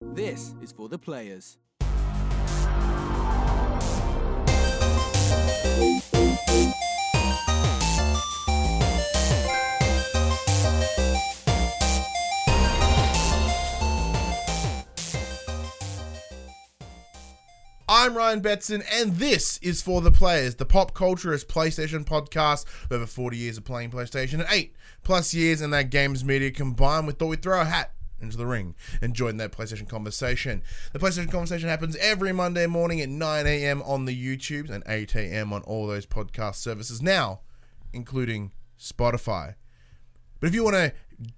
This is for the players. I'm Ryan Betson, and this is For the Players, the pop culturist PlayStation podcast over 40 years of playing PlayStation and 8 plus years in that games media combined. We thought we'd throw a hat into the ring and join that PlayStation conversation. The PlayStation conversation happens every Monday morning at 9 a.m. on the YouTubes and 8 a.m. on all those podcast services now, including Spotify. But if you want to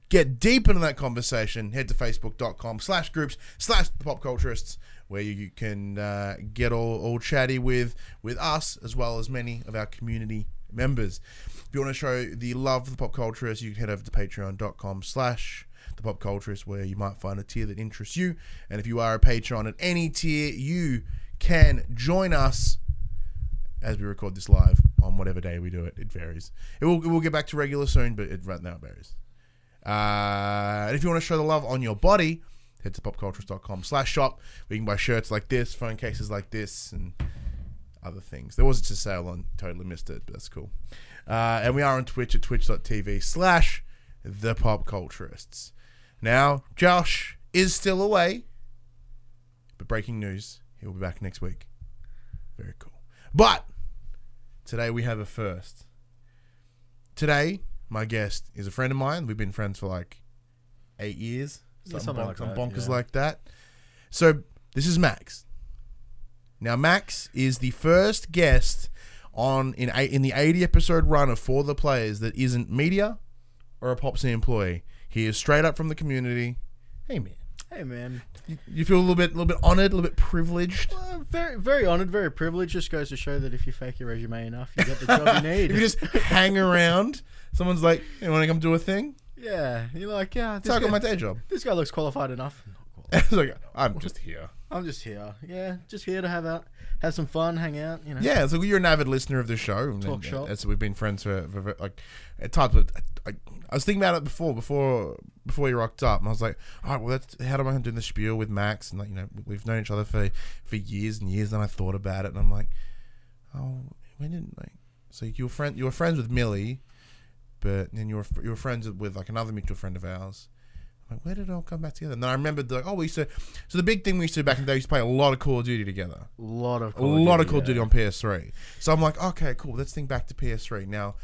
get deep into that conversation, head to facebook.com slash groups slash pop culturists, where you can uh, get all, all chatty with, with us as well as many of our community members. If you want to show the love of the pop culturists, you can head over to patreon.com slash the pop culturist, where you might find a tier that interests you. And if you are a patron at any tier, you can join us as we record this live on whatever day we do it. It varies. It will, will get back to regular soon, but it, right now it varies. Uh, and if you want to show the love on your body, head to popculturist.com slash shop you can buy shirts like this, phone cases like this, and other things. There was a sale on, totally missed it, but that's cool. Uh, and we are on Twitch at twitch.tv slash the pop culturists. Now, Josh is still away, but breaking news, he'll be back next week. Very cool. But today we have a first. Today, my guest is a friend of mine. We've been friends for like eight years. Yeah, something like some that, bonkers yeah. like that. So this is Max. Now Max is the first guest on in eight, in the eighty episode run of For the Players that isn't media or a Popsy employee. He is straight up from the community. Hey man, Hey man, you, you feel a little bit, a little bit honored, a little bit privileged. uh, very very honoured, very privileged. Just goes to show that if you fake your resume enough, you get the job you need. if you just hang around, someone's like, "Hey, want to come do a thing?" yeah, you're like, yeah, this I guy, got my day job. this guy looks qualified enough. it's like, I'm just here. I'm just here, yeah, just here to have out, have some fun, hang out, you know. Yeah, so you're an avid listener of the show. Talk and- shop. As we've been friends for, for, for, like at times. But I, I was thinking about it before, before before you rocked up, and I was like, all right, well, that's how am I going to do the spiel with Max? And like, you know, we've known each other for for years and years. And I thought about it, and I'm like, oh, when did like, so you were friend, you were friends with Millie, but then you were you were friends with like another mutual friend of ours. Like, where did it all come back together? And then I remembered, like, oh, we used to. So the big thing we used to do back in the day, we used to play a lot of Call of Duty together a lot of a lot of Call of yeah. Duty on PS3. So I'm like, okay, cool. Let's think back to PS3 now.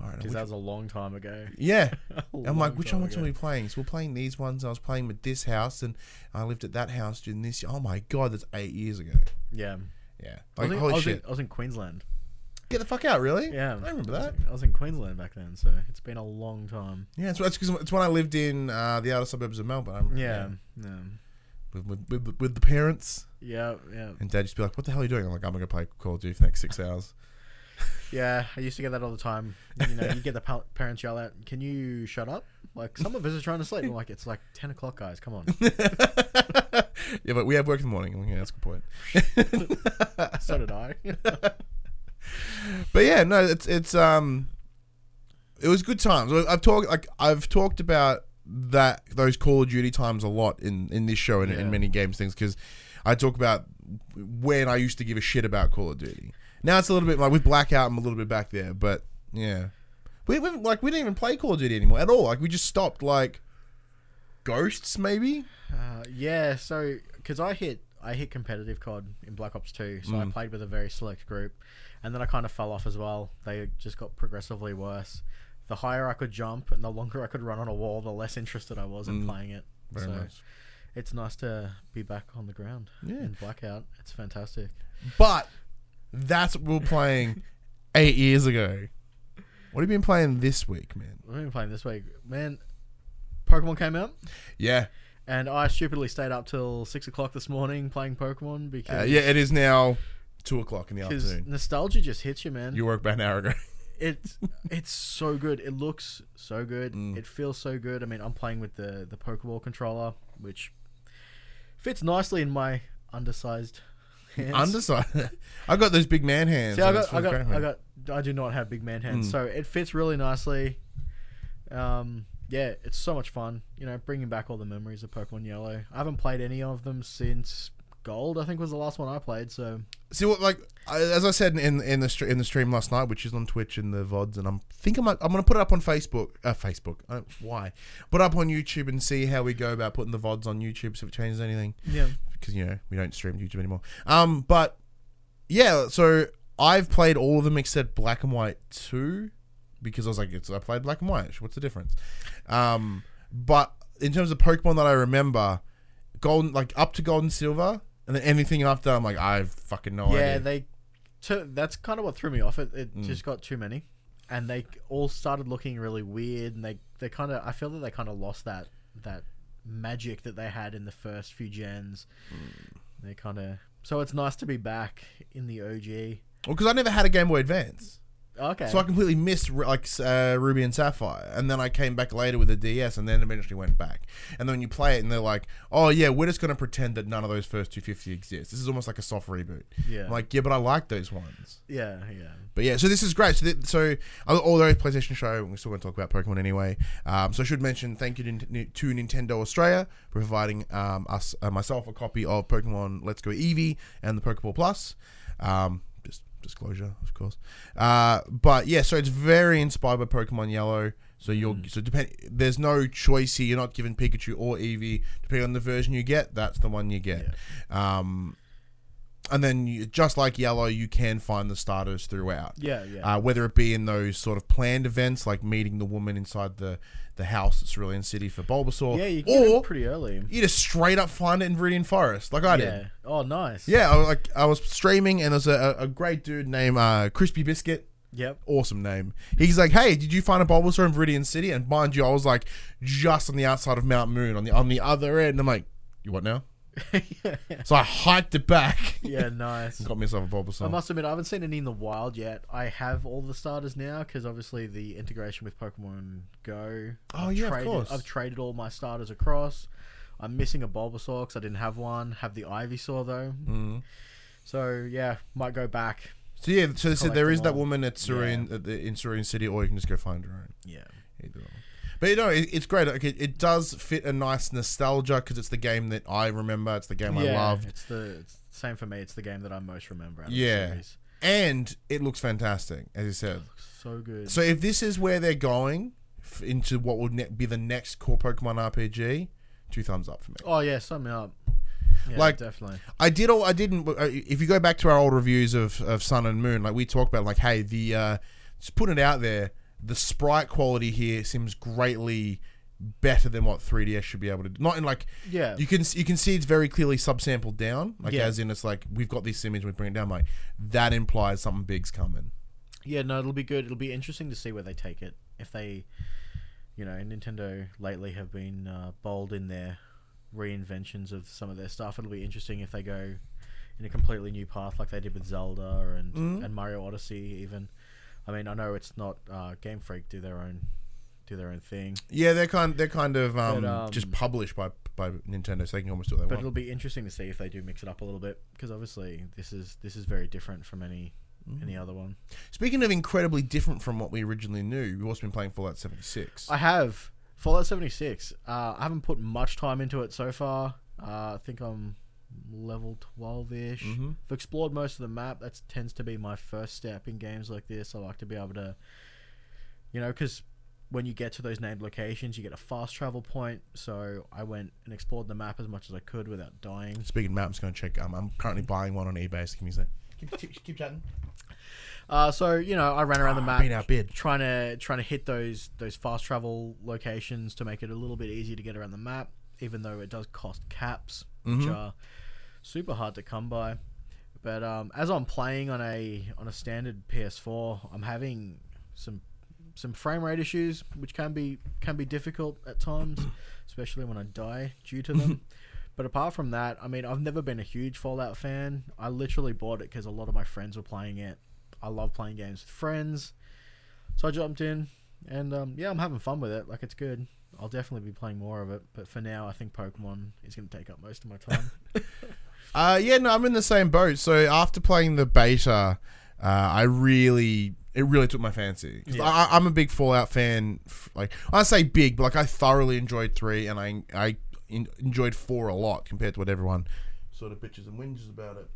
All right, because that was a long time ago. yeah. I'm like, which ones are we playing? So we're playing these ones. I was playing with this house, and I lived at that house during this. Oh my god, that's eight years ago. Yeah, Yeah, I like was, in, I, holy was shit. in, I was in Queensland. Get the fuck out, really? Yeah, I remember that. I was in Queensland back then, so it's been a long time. Yeah, it's it's because it's when I lived in uh, the outer suburbs of Melbourne. I remember, Yeah, yeah, with, with, with, with the parents, yeah, yeah. and Dad just be like, "What the hell are you doing?" I'm like, "I'm gonna play Call of Duty for the next six hours." Yeah, I used to get that all the time. You know, you get the pa- parents yell out, "Can you shut up?" Like some of us are trying to sleep. I'm like, it's like ten o'clock, guys. Come on. yeah, but we have work in the morning. Yeah, that's a good point. so did I. But yeah, no, it's it's um, it was good times. I've talked like I've talked about that those Call of Duty times a lot in in this show and in Yeah. many games things because I talk about when I used to give a shit about Call of Duty. Now it's a little bit like with Blackout, I'm a little bit back there, but yeah, we we like we didn't even play Call of Duty anymore at all. Like we just stopped. Like Ghosts, maybe. Uh, yeah, so because I hit I hit competitive COD in Black Ops Two, so I Mm. played with a very select group, and then I kind of fell off as well. They just got progressively worse. The higher I could jump and the longer I could run on a wall, the less interested I was in Mm. playing it. Very so nice. it's nice to be back on the ground Yeah. in Blackout. It's fantastic. But that's what we were playing eight years ago. What have you been playing this week, man? We've been playing this week, man. Pokemon came out, Yeah, and I stupidly stayed up till six o'clock this morning playing Pokemon uh, because yeah. It is now two o'clock in the because afternoon. nostalgia just hits you, man. You work about an hour ago. it's it's so good. It looks so good. Mm. It feels so good. I mean, I'm playing with the the Pokeball controller, which fits nicely in my undersized hands. Underside. I got those big man hands. See, I it's got, I got, I got, I do not have big man hands, Mm. so it fits really nicely. Um, yeah, it's so much fun. You know, bringing back all the memories of Pokemon Yellow. I haven't played any of them since Gold. I think was the last one I played. So See what like as I said in in the in the stream last night, which is on Twitch and the vods, and I'm think I'm I'm gonna put it up on Facebook. Uh, Facebook. Why? Put up on YouTube and see how we go about putting the vods on YouTube. See if it changes anything yeah, because you know we don't stream YouTube anymore. Um, but yeah, so I've played all of them except Black and White two because I was like, it's I played Black and White. What's the difference? Um, but in terms of Pokemon that I remember, Golden like up to Gold and Silver, and then anything after, I'm like, I fucking no yeah, idea. Yeah, they. To, that's kind of what threw me off. It it Mm. just got too many, and they all started looking really weird. And they they kind of I feel that they kind of lost that that magic that they had in the first few gens. Mm. They kind of so it's nice to be back in the OG. Well, because I never had a Game Boy Advance, Okay. so I completely missed like uh, Ruby and Sapphire, and then I came back later with a DS, and then eventually went back. And then when you play it, and they're like, "Oh yeah, we're just gonna pretend that none of those first 250 exist. This is almost like a soft reboot." yeah. I'm like, yeah, but I like those ones. yeah, yeah. But yeah, so this is great. So, th- so although PlayStation Show, we're still going to talk about Pokemon anyway. Um, so I should mention thank you to, to Nintendo Australia for providing um, us uh, myself a copy of Pokemon Let's Go Eevee and the Pokeball Plus. Um, disclosure, of course. Uh, but yeah, so it's very inspired by Pokemon Yellow. So you're so depend. There's no choice here. You're not given Pikachu or Eevee. Depending on the version you get, that's the one you get. Um, and then you, just like Yellow, you can find the starters throughout Yeah, yeah. uh, whether it be in those sort of planned events like meeting the woman inside the, the house Cerulean City for Bulbasaur, yeah, you get or it pretty early. you just straight up find it in Viridian Forest, like I did. Yeah. Oh, nice. Yeah, I, was like I was streaming and there's a, a great dude named uh, Crispy Biscuit. Yep. Awesome name. He's like, "Hey, did you find a Bulbasaur in Viridian City?" And mind you, I was like, just on the outside of Mount Moon, on the on the other end. I'm like, "You what now?" Yeah. So I hiked it back. Yeah, nice. got myself a Bulbasaur. I must admit, I haven't seen any in the wild yet. I have all the starters now because obviously the integration with Pokemon Go. Oh, I've yeah, of course. I've traded all my starters across. I'm missing a Bulbasaur because I didn't have one. Have the Ivysaur though. Mm. So yeah, might go back. So yeah, so they said Collect there is that woman at Cerulean at the, in Cerulean City, or you can just go find her own. Yeah. Either. But you know, it, it's great. Like, it, it does fit a nice nostalgia because it's the game that I remember. It's the game I yeah, loved, It's the it's same for me. It's the game that I most remember. Out of Yeah. The series. and it looks fantastic, as you said. So good. So if this is where they're going f- into what would ne- be the next core Pokemon RPG, two thumbs up for me. oh yeah, sum me up. Yeah, Like- definitely. I did all I didn't. uh, If you go back to our old reviews of, of Sun and Moon, like we talked about, like hey, the uh, just put it out there. The sprite quality here seems greatly better than what 3DS should be able to do. Not in like Yeah. you can you can see it's very clearly subsampled down, like Yeah. as in it's like we've got this image, we bring it down. Like that implies something big's coming. Yeah, no, it'll be good. It'll be interesting to see where they take it. If they, you know, Nintendo lately have been uh, bold in their reinventions of some of their stuff. It'll be interesting if they go in a completely new path like they did with Zelda and Mhm. and Mario Odyssey. Even, I mean, I know it's not uh, Game Freak do their own do their own thing, Yeah, they're kind they're kind of um, But, um, just published by by Nintendo, so they can almost do what they but want. it'll be interesting to see if they do mix it up a little bit because obviously this is this is very different from any Mm. any other one. Speaking of incredibly different from what we originally knew, you've also been playing Fallout 76. I have Fallout 76. Uh, I haven't put much time into it so far. Uh, I think I'm level 12 ish. Mhm. I've explored most of the map. That tends to be my first step in games like this. I like to be able to, you know, because when you get to those named locations, you get a fast travel point. So I went and explored the map as much as I could without dying. Speaking of maps, going to check. Um, I'm currently buying one on eBay. So give me a sec. Keep, keep, keep chatting. Uh, so you know, I ran around the map. Being outbid. trying to trying to hit those those fast travel locations to make it a little bit easier to get around the map, even though it does cost caps, which Mhm. are super hard to come by. But um, as I'm playing on a on a standard PS4, I'm having some some frame rate issues, which can be can be difficult at times, especially when I die due to them. But apart from that, I mean, I've never been a huge Fallout fan. I literally bought it because a lot of my friends were playing it. I love playing games with friends. So I jumped in, and um, yeah, I'm having fun with it. Like it's good. I'll definitely be playing more of it. But for now, I think Pokemon is going to take up most of my time. Uh, yeah, no, I'm in the same boat. So after playing the beta, uh, I really it really took my fancy. Yeah. I, I'm a big Fallout fan. Like I say, big, but like I thoroughly enjoyed three, and I I en- enjoyed four a lot compared to what everyone sort of bitches and whinges about it.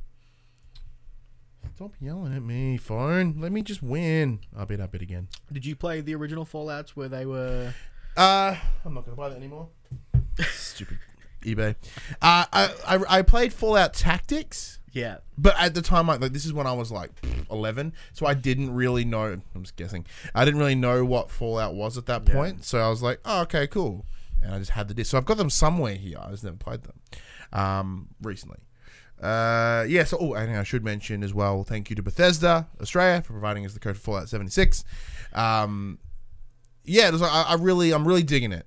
Stop yelling at me, phone. Let me just win. I'll bet I bet again. Did you play the original Fallout's where they were? Uh, I'm not gonna buy that anymore. Stupid eBay. Uh, I, I I played Fallout Tactics. Yeah, But at the time, like, like this is when I was like 11, so I didn't really know. I'm just guessing. I didn't really know what Fallout was at that Yeah. point. So I was like, oh, okay, cool. And I just had the disc. So I've got them somewhere here. I just never played them um, recently. Uh, yeah. So, oh, I think I should mention as well. Thank you to Bethesda Australia for providing us the code for Fallout 76. Um, yeah, it was like, I, I really, I'm really digging it.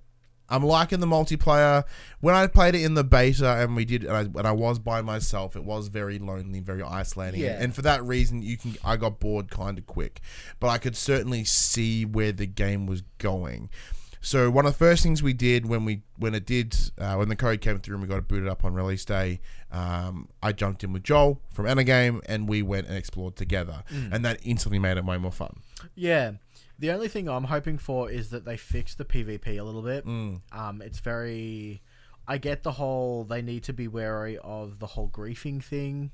I'm liking the multiplayer. When I played it in the beta and we did, and I, and I was by myself, it was very lonely, very isolating. Yeah. And for that reason, you can, I got bored kind of quick. But I could certainly see where the game was going. So one of the first things we did when we when it did uh, when the code came through and we got it booted up on release day, um, I jumped in with Joel from Endgame and we went and explored together, and that instantly made it way more fun. yeah. The only thing I'm hoping for is that they fix the PvP a little bit. Mm. Um, it's very. I get the whole they need to be wary of the whole griefing thing,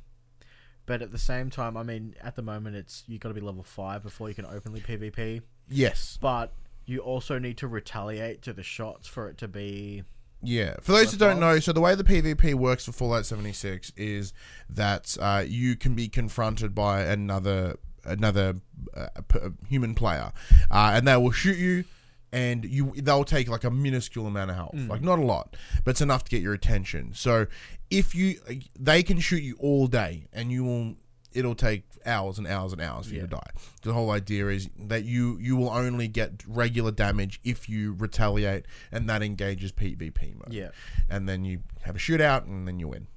but at the same time, I mean, at the moment, it's you got to be level five before you can openly PvP. Yes, But you also need to retaliate to the shots for it to be. Yeah, for those who don't know, so the way the PvP works for Fallout 76 is that uh, you can be confronted by another another uh, p- human player, uh, and they will shoot you, and you they'll take like a minuscule amount of health, like not a lot, but it's enough to get your attention. So if you they can shoot you all day, and you will it'll take hours and hours and hours for you to die. The whole idea is that you you will only get regular damage if you retaliate, and that engages PvP mode. Yeah. and then you have a shootout, and then you win,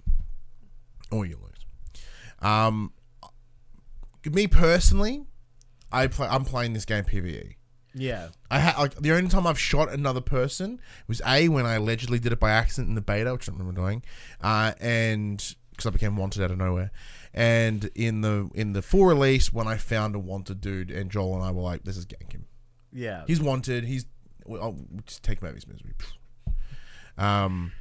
or you lose. Um, me personally, I play. I'm playing this game PVE. Yeah. I had like the only time I've shot another person was a when I allegedly did it by accident in the beta, which I don't remember doing, uh, and because I became wanted out of nowhere, and in the in the full release when I found a wanted dude, and Joel and I were like, "This is gank him. Yeah. He's wanted. He's well, I'll just take him out of his misery." Um,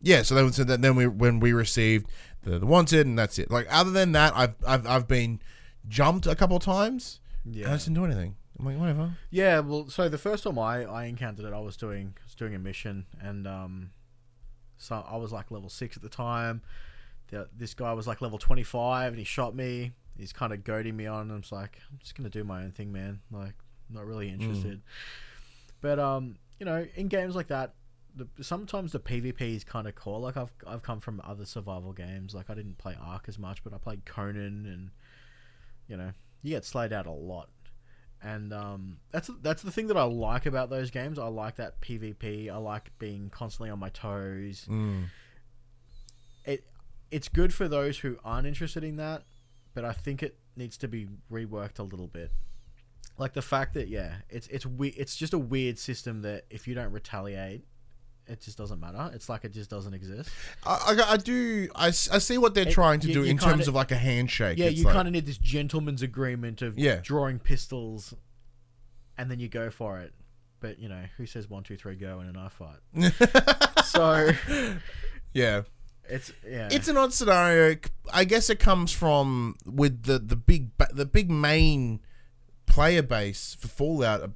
yeah. So then, so then then we when we received the, the wanted, and that's it. Like other than that, I've I've I've been jumped a couple times. and I yeah. just didn't do anything. I'm like, whatever. Yeah, well, so the first time I, I encountered it, I was doing I was doing a mission, and um, so I was like level six at the time. The, this guy was like level twenty five, and he shot me. He's kind of goading me on, and I'm just like, I'm just gonna do my own thing, man. Like, not really interested. But um, you know, in games like that, the, sometimes the PvP is kind of cool. Like I've I've come from other survival games. Like I didn't play Ark as much, but I played Conan, and you know, you get slayed out a lot and um, that's that's the thing that I like about those games. I like that PvP. I like being constantly on my toes. Mm. It it's good for those who aren't interested in that, but I think it needs to be reworked a little bit. Like the fact that yeah, it's it's we- it's just a weird system that if you don't retaliate, it just doesn't matter. It's like it just doesn't exist. I, I, I do. I, I see what they're It- trying to you- do you in terms kinda- of like a handshake. Yeah, It's you like- kind of need this gentleman's agreement of Yeah. drawing pistols, and then you go for it. But you know, who says one, two, three, go in a knife fight? so yeah. it's yeah, It's an odd scenario. I guess it comes from with the the big the big main player base for Fallout.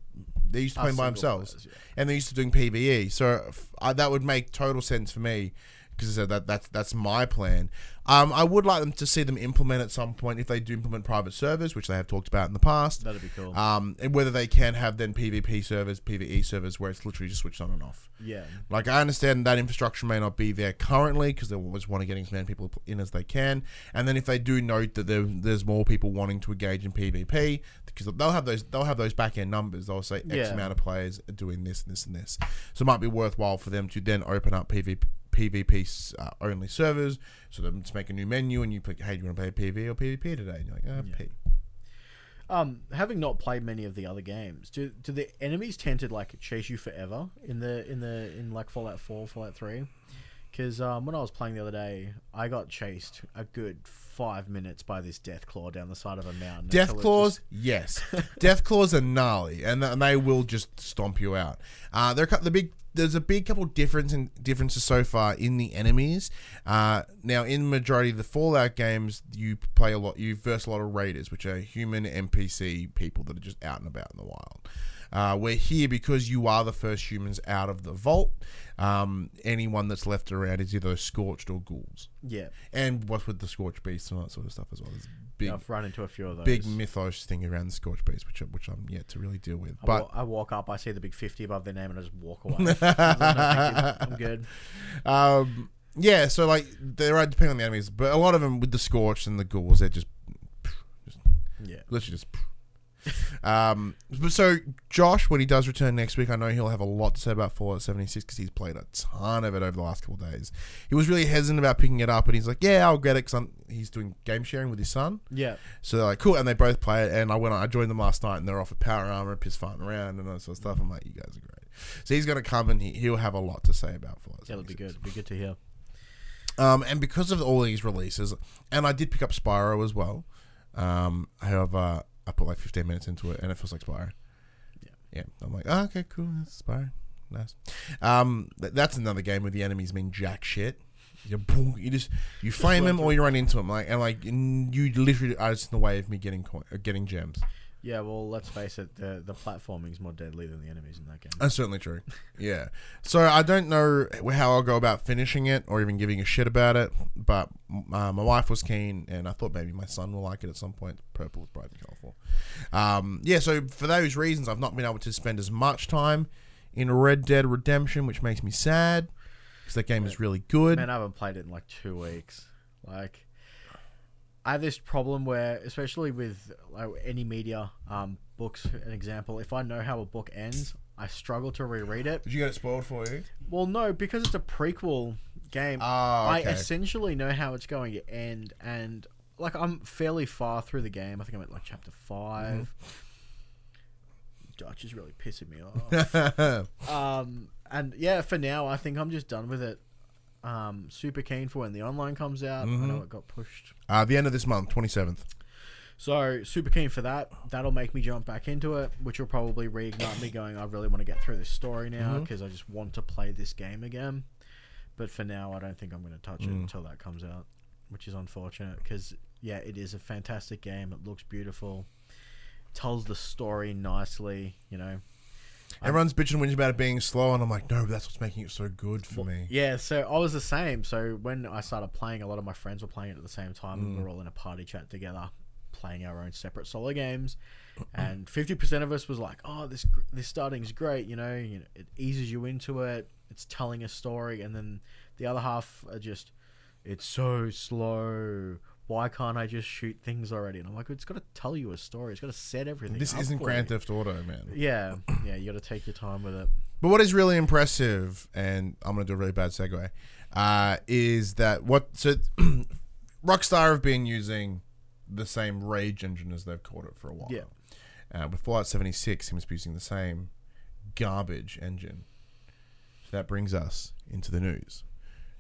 Uh, They used to play by themselves, players, yeah. and they're used to doing PVE. So f- I, that would make total sense for me because I said that that's that's my plan. Um, I would like them to see them implement at some point if they do implement private servers, which they have talked about in the past. that'd be cool. Um, and whether they can have then PvP servers, PvE servers, where it's literally just switched on and off. yeah, Like I understand that infrastructure may not be there currently because they always want to get as many people in as they can. And then if they do note that there, there's more people wanting to engage in PvP, because they'll have those they'll have those back end numbers. They'll say X Yeah. amount of players are doing this and this and this. So it might be worthwhile for them to then open up PvP. PvP uh, only servers, so then just make a new menu and you pick, hey, do you want to play PvP or PvP today? And you're like, ah, Yeah. P. Um, having not played many of the other games, do do the enemies tend to like chase you forever in the in the in like Fallout Four, Fallout Three? Because um, when I was playing the other day, I got chased a good five minutes by this death claw down the side of a mountain. Death claws, just- yes. Death claws are gnarly, and, and they will just stomp you out. Uh, there are the big. There's a big couple difference in, differences so far in the enemies. Uh, now, in the majority of the Fallout games, you play a lot. You verse a lot of raiders, which are human NPC people that are just out and about in the wild. Uh, we're here because you are the first humans out of the vault. Um, anyone that's left around is either scorched or ghouls. yeah, And what's with the scorched beasts and all that sort of stuff as well. There's big I've run into a few of those. big mythos thing around the scorched Beast, which which I'm yet to really deal with. I, But I walk up, I see the big fifty above their name, and I just walk away. No, thank you. I'm good. um, yeah, so like they're right depending on the enemies, but a lot of them with the scorched and the ghouls, they're just Yeah, literally just. Um, but so Josh, when he does return next week, I know he'll have a lot to say about Fallout 76 because he's played a ton of it over the last couple of days. He was really hesitant about picking it up, and he's like, "Yeah, I'll get it." Because he's doing game sharing with his son. yeah. So they're like, cool, and they both play it. And I went, on, I joined them last night, and they're off at Power Armor, piss farting around, and all that sort of stuff. I'm like, you guys are great. So he's gonna come and he, he'll have a lot to say about Fallout. Yeah, it'll be 76. good. Be good to hear. Um, and because of all these releases, and I did pick up Spyro as well. Um, however, I put like 15 minutes into it, and it feels like Spyro. Yeah. yeah. I'm like, oh, okay, cool, that's Spyro, nice. Um, th- that's another game where the enemies mean jack shit. You, boom, you just you flame them or you run into them, like and like you literally are just in the way of me getting coin, uh, getting gems. Yeah, well, let's face it, the the platforming's more deadly than the enemies in that game. That's certainly true. Yeah. So I don't know how I'll go about finishing it or even giving a shit about it, but uh, my wife was keen, and I thought maybe my son will like it at some point. Purple is bright and colourful. Um, yeah. So for those reasons, I've not been able to spend as much time in Red Dead Redemption, which makes me sad because that game is really good. Man, I haven't played it in like two weeks. Like, I have this problem where, especially with like any media, um, books, an example, if I know how a book ends, I struggle to reread it. Did you get it spoiled for you? Well, no, because it's a prequel game. Oh, I okay. essentially know how it's going to end, and like I'm fairly far through the game. I think I'm at like chapter 5 Mm-hmm. Dutch is really pissing me off. um, and yeah, for now, I think I'm just done with it. Um, super keen for when the online comes out. I know it got pushed, uh, the end of this month, twenty seventh. so super keen for that. That'll make me jump back into it, which will probably reignite me going. I really want to get through this story now because I just want to play this game again. But for now, I don't think I'm going to touch it until that comes out, which is unfortunate because yeah, it is a fantastic game. It looks beautiful, tells the story nicely. You know, Everyone's bitching and whinging about it being slow, and I'm like, no, that's what's making it so good for me. Yeah, so I was the same. So when I started playing, a lot of my friends were playing it at the same time. and We mm. were all in a party chat together, playing our own separate solo games. And fifty percent of us was like, "Oh, this this starting's great. You know, you know, it eases you into it. It's telling a story." And then the other half are just, "It's so slow. Why can't I just shoot things already?" And I'm like, "It's got to tell you a story. It's got to set everything." This isn't Grand you." Theft Auto, man. Yeah, yeah. You got to take your time with it. But what is really impressive, and I'm going to do a really bad segue, uh, is that what so Rockstar have been using the same Rage engine as they've called it for a while. Yeah. Uh, with Fallout 76, he must be using the same garbage engine. So that brings us into the news.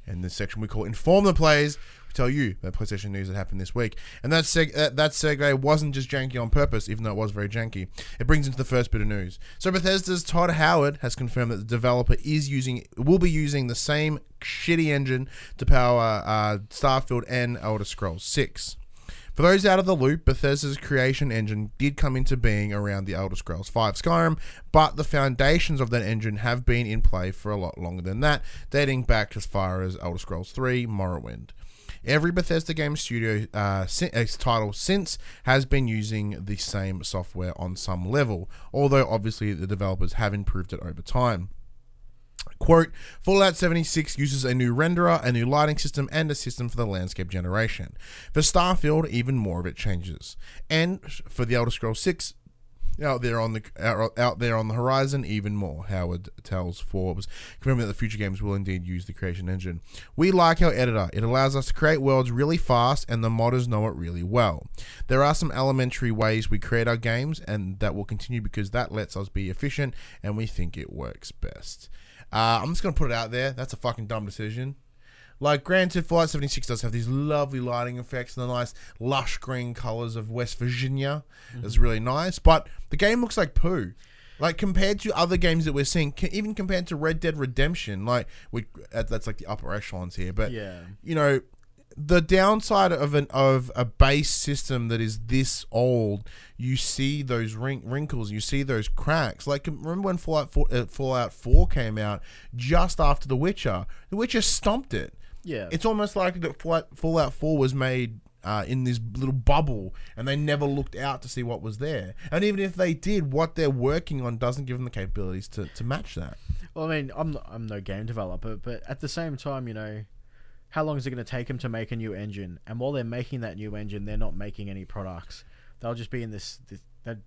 And this section we call Inform the Players. We tell you that PlayStation news that happened this week. And that, seg- that, that segue wasn't just janky on purpose, even though it was very janky. It brings into the first bit of news. So Bethesda's Todd Howard has confirmed that the developer is using, will be using the same shitty engine to power uh, Starfield and Elder Scrolls 6. For those out of the loop, Bethesda's creation engine did come into being around the Elder Scrolls V Skyrim, but the foundations of that engine have been in play for a lot longer than that, dating back as far as Elder Scrolls 3 Morrowind. Every Bethesda game studio uh, uh, title since has been using the same software on some level, although obviously the developers have improved it over time. Quote, Fallout 76 uses a new renderer, a new lighting system, and a system for the landscape generation. For Starfield, even more of it changes. And for the Elder Scrolls 6, out there on the out, there on the horizon, even more. Howard tells Forbes, confirming that the future games will indeed use the creation engine. We like our editor; it allows us to create worlds really fast, and the modders know it really well. There are some elementary ways we create our games, and that will continue because that lets us be efficient, and we think it works best. Uh, I'm just gonna put it out there. That's a fucking dumb decision. Like, granted, Fallout 76 does have these lovely lighting effects and the nice lush green colors of West Virginia. It's really nice, but the game looks like poo. Like compared to other games that we're seeing, even compared to Red Dead Redemption, like we that's like the upper echelons here. But Yeah. you know, the downside of an of a base system that is this old, you see those wrin- wrinkles, you see those cracks. Like remember when Fallout 4, uh, Fallout 4 came out just after The Witcher? The Witcher stomped it. Yeah. It's almost like that Fallout, Fallout 4 was made uh, in this little bubble and they never looked out to see what was there. And even if they did, what they're working on doesn't give them the capabilities to, to match that. Well, I mean, I'm not, I'm no game developer, but at the same time, you know, how long is it going to take them to make a new engine? And while they're making that new engine, they're not making any products. They'll just be in this, this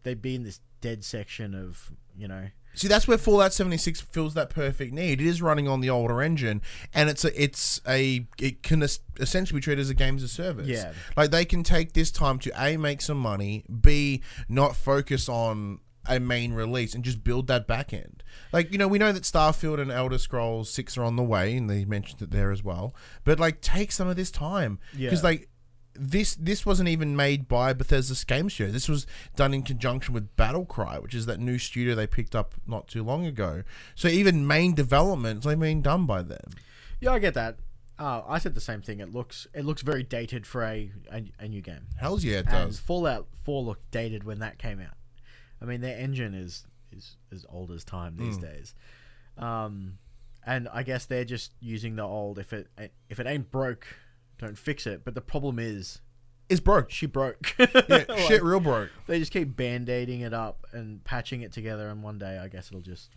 they'd- be in this dead section of, you know, See, that's where Fallout 76 fills that perfect need. It is running on the older engine, and it's a, it's a, it can es- essentially be treated as a game as a service. Yeah. Like they can take this time to a make some money, b not focus on a main release and just build that back end. Like you know, we know that Starfield and Elder Scrolls Six are on the way, and they mentioned it there as well. But like, take some of this time because Yeah. like this this wasn't even made by Bethesda Game Studio. This was done in conjunction with Battlecry, which is that new studio they picked up not too long ago. So even main development's only being done by them. yeah, I get that. Uh, I said the same thing. It looks, it looks very dated for a, a, a new game. Hell's yeah, it And does. Fallout 4 looked dated when that came out. I mean, their engine is is as old as time these days. Um, and I guess they're just using the old. If it if it ain't broke, don't fix it. But the problem is, It's broke. she broke. Yeah, Like, shit, real broke. They just keep band aiding it up and patching it together, and one day I guess it'll just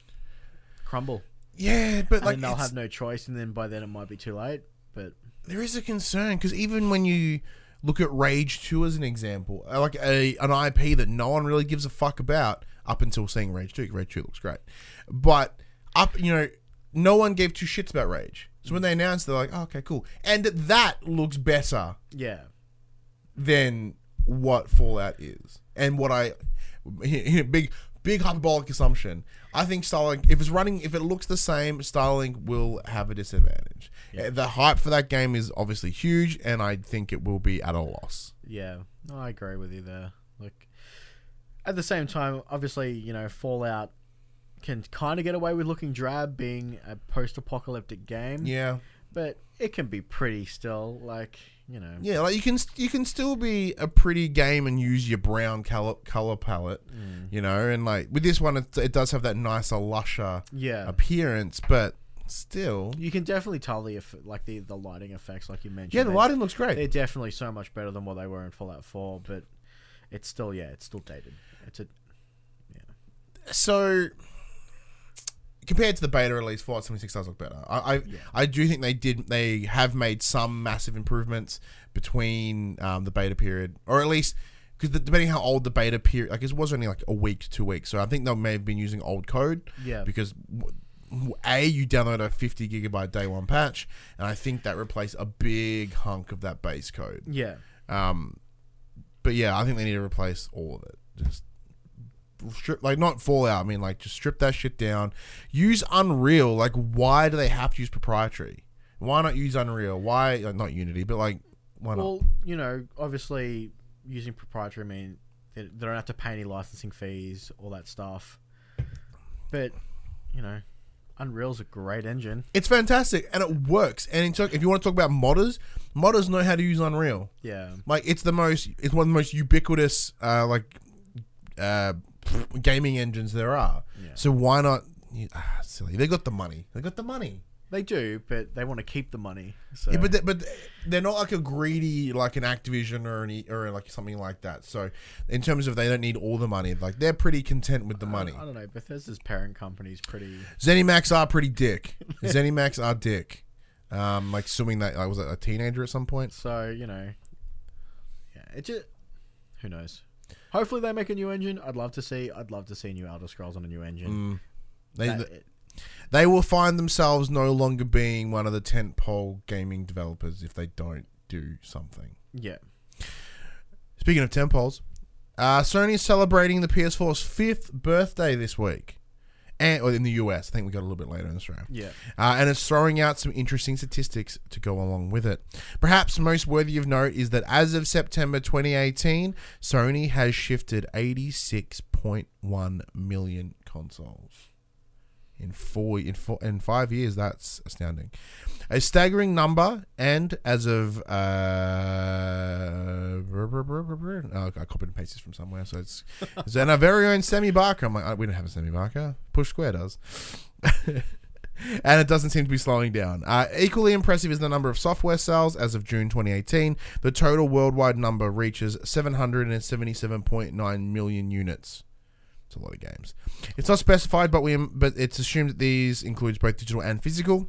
crumble. Yeah, but like and they'll have no choice, and then by then it might be too late. But there is a concern because even when you look at Rage Two as an example, uh, like a an IP that no one really gives a fuck about up until seeing Rage Two. Rage Two looks great, but up you know no one gave two shits about Rage. So when they announced, they're like, oh, okay, cool, and that looks better yeah, than what Fallout is, and what I big big hyperbolic assumption. I think Starlink, if it's running, if it looks the same, Starlink will have a disadvantage. Uh, The hype for that game is obviously huge, and I think it will be at a loss. Yeah, I agree with you there. Like, at the same time, obviously, you know, Fallout can kind of get away with looking drab, being a post-apocalyptic game. Yeah, but it can be pretty still. Like, you know, yeah, like you can you can still be a pretty game and use your brown color color palette, you know, and like with this one, it, it does have that nicer, lusher yeah. appearance, but still, You can definitely tell the eff- like the the lighting effects, like you mentioned. yeah, the They- lighting looks great. They're definitely so much better than what they were in Fallout Four, but it's still yeah, it's still dated. It's a yeah. so compared to the beta release, Fallout 76 does look better. I I, I do think they did they have made some massive improvements between um, the beta period, or at least because depending how old the beta period, like it was only like a week to two weeks, so I think they may have been using old code. Yeah. Because w- a you download a 50 gigabyte day one patch, and I think that replaced a big hunk of that base code. yeah. Um, but yeah, I think they need to replace all of it. Just strip, like not Fallout. I mean, like just strip that shit down. Use Unreal. Like, why do they have to use proprietary? Why not use Unreal? Why like, not Unity? But like, why not? Well, you know, obviously using proprietary I mean they, they don't have to pay any licensing fees, all that stuff. But you know, Unreal's a great engine. It's fantastic and it works. And in talk, if you want to talk about modders, modders know how to use Unreal. Yeah, Like, it's the most. It's one of the most ubiquitous. Uh, like. Uh, gaming engines there are. Yeah. So why not? Ah, silly. They got the money. They got the money. They do, but they want to keep the money. So Yeah, but they, but they're not like a greedy like an Activision or an E- or like something like that. So in terms of they don't need all the money, like they're pretty content with the money. I, I don't know. Bethesda's parent company's pretty. ZeniMax are pretty dick. ZeniMax are dick. Um, like assuming that I was a teenager at some point. So you know, yeah, it just who knows. Hopefully they make a new engine. I'd love to see. I'd love to see new Elder Scrolls on a new engine. They That- it- they will find themselves no longer being one of the tentpole gaming developers if they don't do something. yeah, Speaking of tentpoles, uh, Sony is celebrating the PS4's fifth birthday this week. and or in the US. I think we got a little bit later in Australia. Yeah. Uh, and it's throwing out some interesting statistics to go along with it. Perhaps most worthy of note is that as of September 2018, Sony has shifted 86.1 million consoles. In four, in four, in five years, that's astounding. A staggering number, and as of uh, oh, I copied and pasted from somewhere, so it's it's in our very own Sammy Barker. I'm like, oh, we don't have a Sammy Barker. Push Square does. and it doesn't seem to be slowing down. Uh, equally impressive is the number of software sales as of June 2018. The total worldwide number reaches 777.9 million units. It's a lot of games. It's not specified, but we but it's assumed that these includes both digital and physical.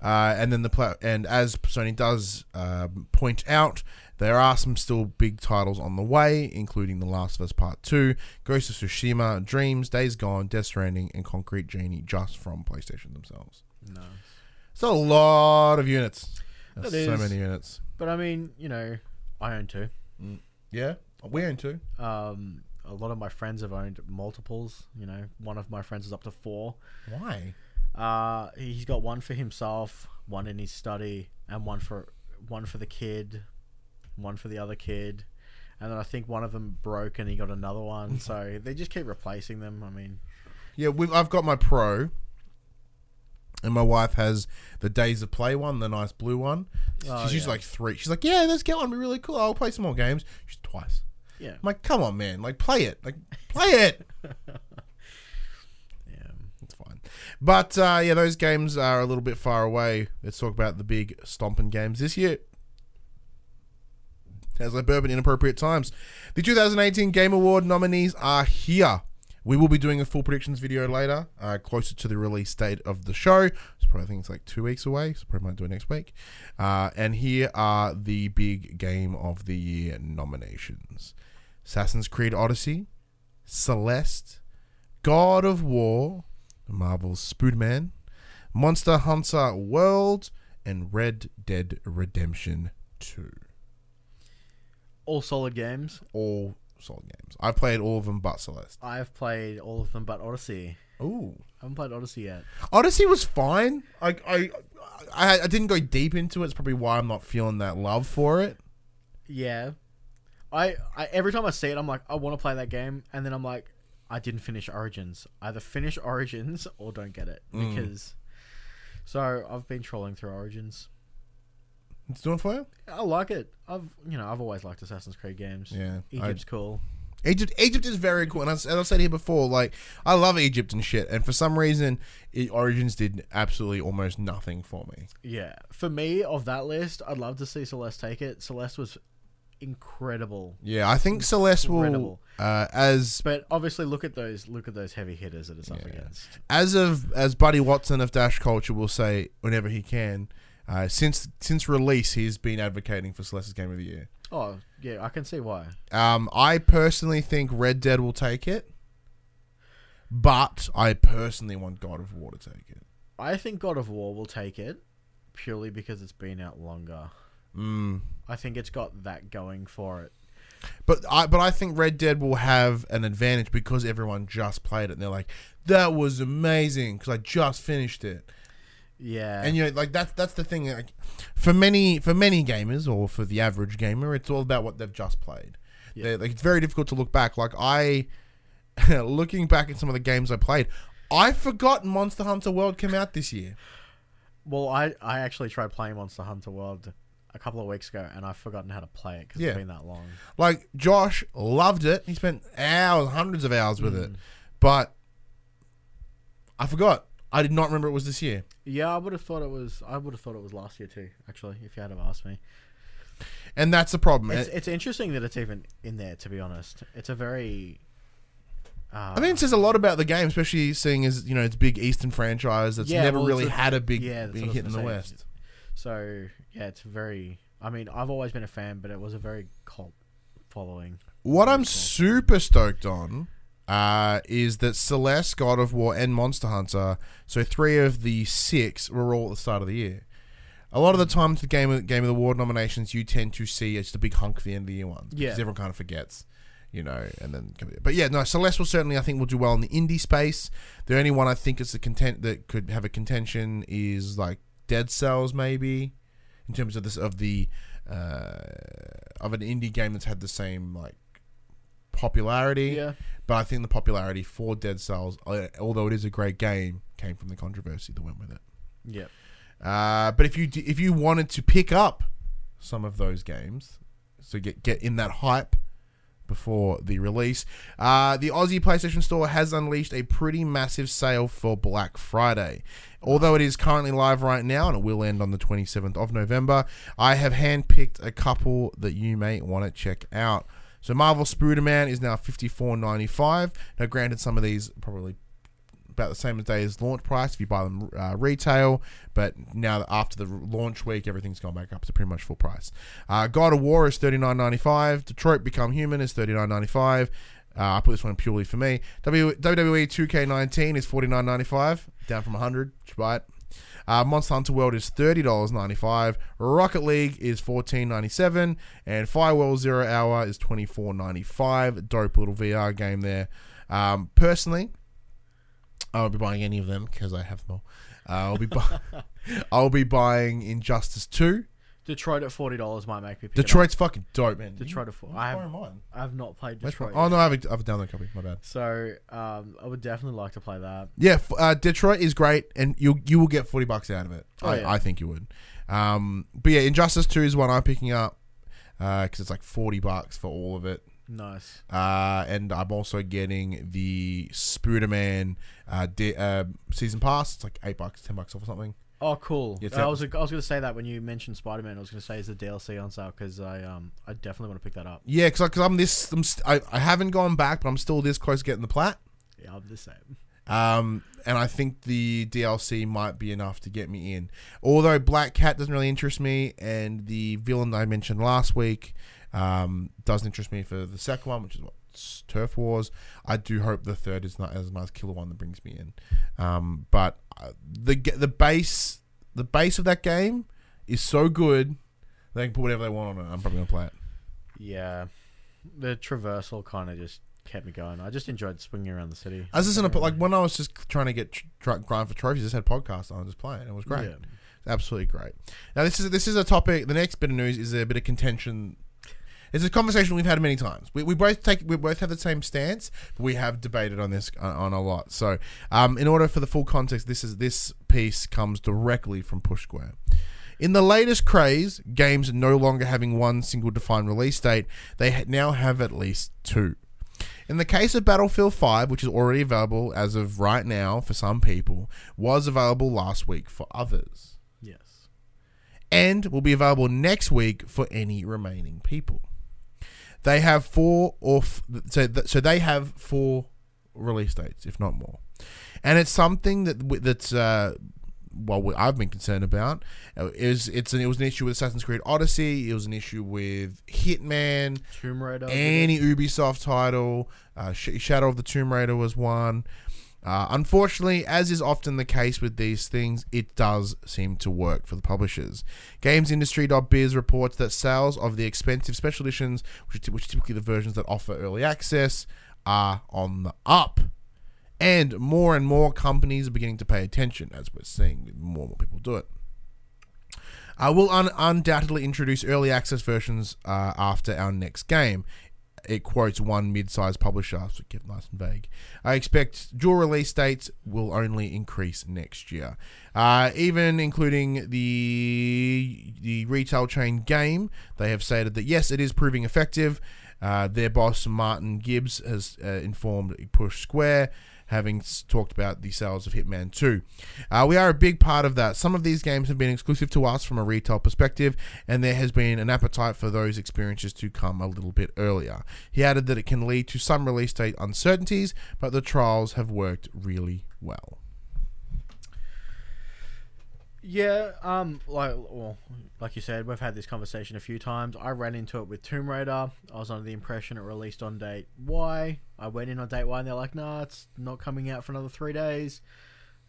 Uh, and then the pla- and as Sony does uh, point out, there are some still big titles on the way, including The Last of Us Part Two, Ghost of Tsushima, Dreams, Days Gone, Death Stranding, and Concrete Genie, just from PlayStation themselves. No. It's a lot of units. So is. many units. But I mean, you know, I own two. Yeah, we own two. Um, a lot of my friends have owned multiples. You know, one of my friends is up to four. Why? Uh, he's got one for himself, one in his study, and one for one for the kid, one for the other kid, and then I think one of them broke and he got another one. so they just keep replacing them. I mean, Yeah, we've, I've got my Pro, and my wife has the Days of Play one, the nice blue one. Oh, she's yeah. like three. She's like, yeah, let's get one. Be really cool. I'll play some more games. She's twice. Yeah, I'm like, come on, man. Like, play it. Like, play it. yeah. It's fine. But uh, yeah, those games are a little bit far away. Let's talk about the big stomping games this year. As like bourbon inappropriate times. The 2018 Game Award nominees are here. We will be doing a full predictions video later, uh, closer to the release date of the show. Probably I think it's like two weeks away, so probably might do it next week. Uh, and here are the big game of the year nominations: Assassin's Creed Odyssey, Celeste, God of War, Marvel's Spoodman, Monster Hunter World, and Red Dead Redemption 2. All solid games. All solid games. I've played all of them but Celeste. I've played all of them, but Odyssey. Ooh. I haven't played Odyssey yet. Odyssey was fine. I, I, I, I didn't go deep into it. It's probably why I'm not feeling that love for it. Yeah, I, I every time I see it, I'm like, I want to play that game, and then I'm like, I didn't finish Origins. Either finish Origins or don't get it Mm. because. So I've been trolling through Origins. It's doing for you? I like it. I've you know I've always liked Assassin's Creed games. Yeah. I- Egypt's cool. Egypt, Egypt is very cool, and as, I said here before, like I love Egypt and shit, and for some reason, it, Origins did absolutely almost nothing for me. Yeah, for me of that list, I'd love to see Celeste take it. Celeste was incredible, Yeah, I think Celeste will, Incredible. uh, as but obviously look at those look at those heavy hitters that it's up Yeah. against. as of as Buddy Watson of Dash Culture will say whenever he can. Uh, since since release, he's been advocating for Celeste's Game of the Year. Oh yeah, I can see why. Um, I personally think Red Dead will take it, but I personally want God of War to take it. I think God of War will take it purely because it's been out longer. Mm. I think it's got that going for it. But I but I think Red Dead will have an advantage because everyone just played it and they're like, that was amazing because I just finished it. Yeah, And you know, like that's that's the thing. Like, for many for many gamers or for the average gamer, it's all about what they've just played. Yeah. They're- Like it's very difficult to look back. Like I, looking back at some of the games I played, I forgot Monster Hunter World came out this year. well, I I actually tried playing Monster Hunter World a couple of weeks ago, and I've forgotten how to play it because Yeah. it's been that long. Like Josh loved it. He spent hours, hundreds of hours with Mm. it, but I forgot. I did not remember it was this year. Yeah, I would have thought it was. I would have thought it was last year too. Actually, if you had have asked me, And that's the problem. it's, It- it's interesting that it's even in there. To be honest, it's a very. Uh, I think it says a lot about the game, especially seeing as you know it's a big Eastern franchise that's Yeah, never well, it's really a- had a big, yeah, that's big what I hit in the gonna West. so. Yeah, it's very. I mean, I've always been a fan, but it was a very cult following. What I'm super stoked on uh, is that Celeste, God of War, and Monster Hunter, so three of the six were all at the start of the year. A lot of the times, the game of, game of the award nominations, you tend to see it's the big hunk of the end of the year ones. Yeah. because everyone kind of forgets. you know, and then. But yeah, no, Celeste will certainly, I think, will do well in the indie space. The only one I think is the content that could have a contention is like Dead Cells, maybe, in terms of this of the uh, of an indie game that's had the same like popularity. Yeah. But I think the popularity for Dead Cells, uh, although it is a great game, came from the controversy that went with it. Yep. Uh, but if you d- if you wanted to pick up some of those games, so get get in that hype before the release, uh, the Aussie PlayStation Store has unleashed a pretty massive sale for Black Friday. Although it is currently live right now and it will end on the 27th of November, I have handpicked a couple that you may want to check out. So Marvel Spider-Man is now 54.95. Now, granted, some of these probably about the same as day as launch price if you buy them uh, retail. But now after the launch week, everything's gone back up to pretty much full price. Uh, God of War is thirty nine ninety five. Detroit Become Human is thirty nine ninety five. Uh, I put this one purely for me. WWE 2K19 is forty nine ninety five, down from 100. Should buy it. Uh, Monster Hunter World is thirty dollars ninety five. Rocket League is fourteen ninety seven, and Firewall Zero Hour is twenty four ninety five. Dope little VR game there. Um, personally, I won't be buying any of them because I have them all. Uh, I'll be bu- I'll be buying Injustice Two. Detroit at forty dollars might make me. Pick. Detroit's fucking dope, man. Detroit at. I have. mine. I have not played Detroit. Oh no, I have a, I have a download copy. My bad. So um, I would definitely like to play that. Yeah, f- uh, Detroit is great, and you you will get forty bucks out of it. Oh, I, yeah. I think you would. Um, but yeah, Injustice Two is one I'm picking up because it's like forty bucks for all of it. Nice. Uh, and I'm also getting the Spider-Man uh, di- uh, season pass. It's like eight bucks, ten bucks off or something. Oh, cool. Yeah, I was I was going to say that when you mentioned Spider Man, I was going to say is the DLC on sale because I um I definitely want to pick that up. Yeah, because cause I'm this. I'm st- I, I haven't gone back, but I'm still this close to getting the plat. Yeah, I'm the same. Um, and I think the DLC might be enough to get me in. Although Black Cat doesn't really interest me, and the villain I mentioned last week um, doesn't interest me for the second one, which is what Turf Wars. I do hope the third is not as a nice killer one that brings me in. Um, but uh, the the base the base of that game is so good they can put whatever they want on it. I'm probably gonna play it. Yeah, the traversal kind of just kept me going. I just enjoyed swinging around the city. I was listening to like when I was just trying to get tr- grind for trophies. I just had podcasts on, and just playing. It was great. Yeah. absolutely great. Now this is this is a topic. The next bit of news is a bit of contention. It's a conversation we've had many times. We, we both take we both have the same stance, but we have debated on this on, on a lot. So, um, in order for the full context, this is this piece comes directly from Push Square. In the latest craze, games no longer having one single defined release date, they ha- now have at least two. In the case of Battlefield 5, which is already available as of right now for some people, was available last week for others Yes. and will be available next week for any remaining people. They have four or f- so th- so they have four release dates, if not more, and it's something that w- that's uh, well I've been concerned about. Is it's an, it was an issue with Assassin's Creed Odyssey. It was an issue with Hitman. Tomb Raider. Any Ubisoft title, uh, Sh- Shadow of the Tomb Raider was one. Uh, unfortunately, as is often the case with these things, it does seem to work for the publishers. GamesIndustry.biz reports that sales of the expensive special editions, which are, which are typically the versions that offer early access, are on the up. And more and more companies are beginning to pay attention, as we're seeing more and more people do it. I will un- undoubtedly introduce early access versions uh, after our next game. It quotes one mid-sized publisher, so kept nice and vague. I expect dual release dates will only increase next year, uh, even including the the retail chain Game. They have stated that yes, it is proving effective. Uh, their boss Martin Gibbs has uh, informed Push Square having talked about the sales of Hitman 2. Uh, we are a big part of that. Some of these games have been exclusive to us from a retail perspective, and there has been an appetite for those experiences to come a little bit earlier. He added that it can lead to some release date uncertainties, but the trials have worked really well. Yeah, um, like well, like you said, we've had this conversation a few times. I ran into it with Tomb Raider. I was under the impression it released on date Y. I went in on date Y, and they're like, "Nah, it's not coming out for another three days,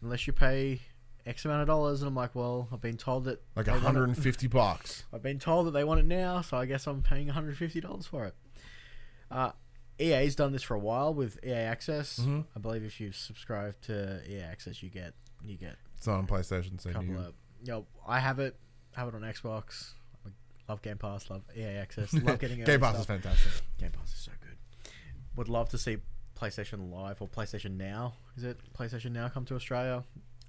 unless you pay X amount of dollars." And I'm like, "Well, I've been told that Like they want it- 150 bucks. I've been told that they want it now, so I guess I'm paying 150 dollars for it." Uh, EA's done this for a while with EA Access. Mm-hmm. I believe if you subscribe to EA Access, you get you get It's not on PlayStation, so couple you, of. You I have it. Have it on Xbox. Love Game Pass. Love EA Access. Love getting Game Pass is fantastic. Game Pass is so good. Would love to see PlayStation Live or PlayStation Now. Is it PlayStation Now come to Australia?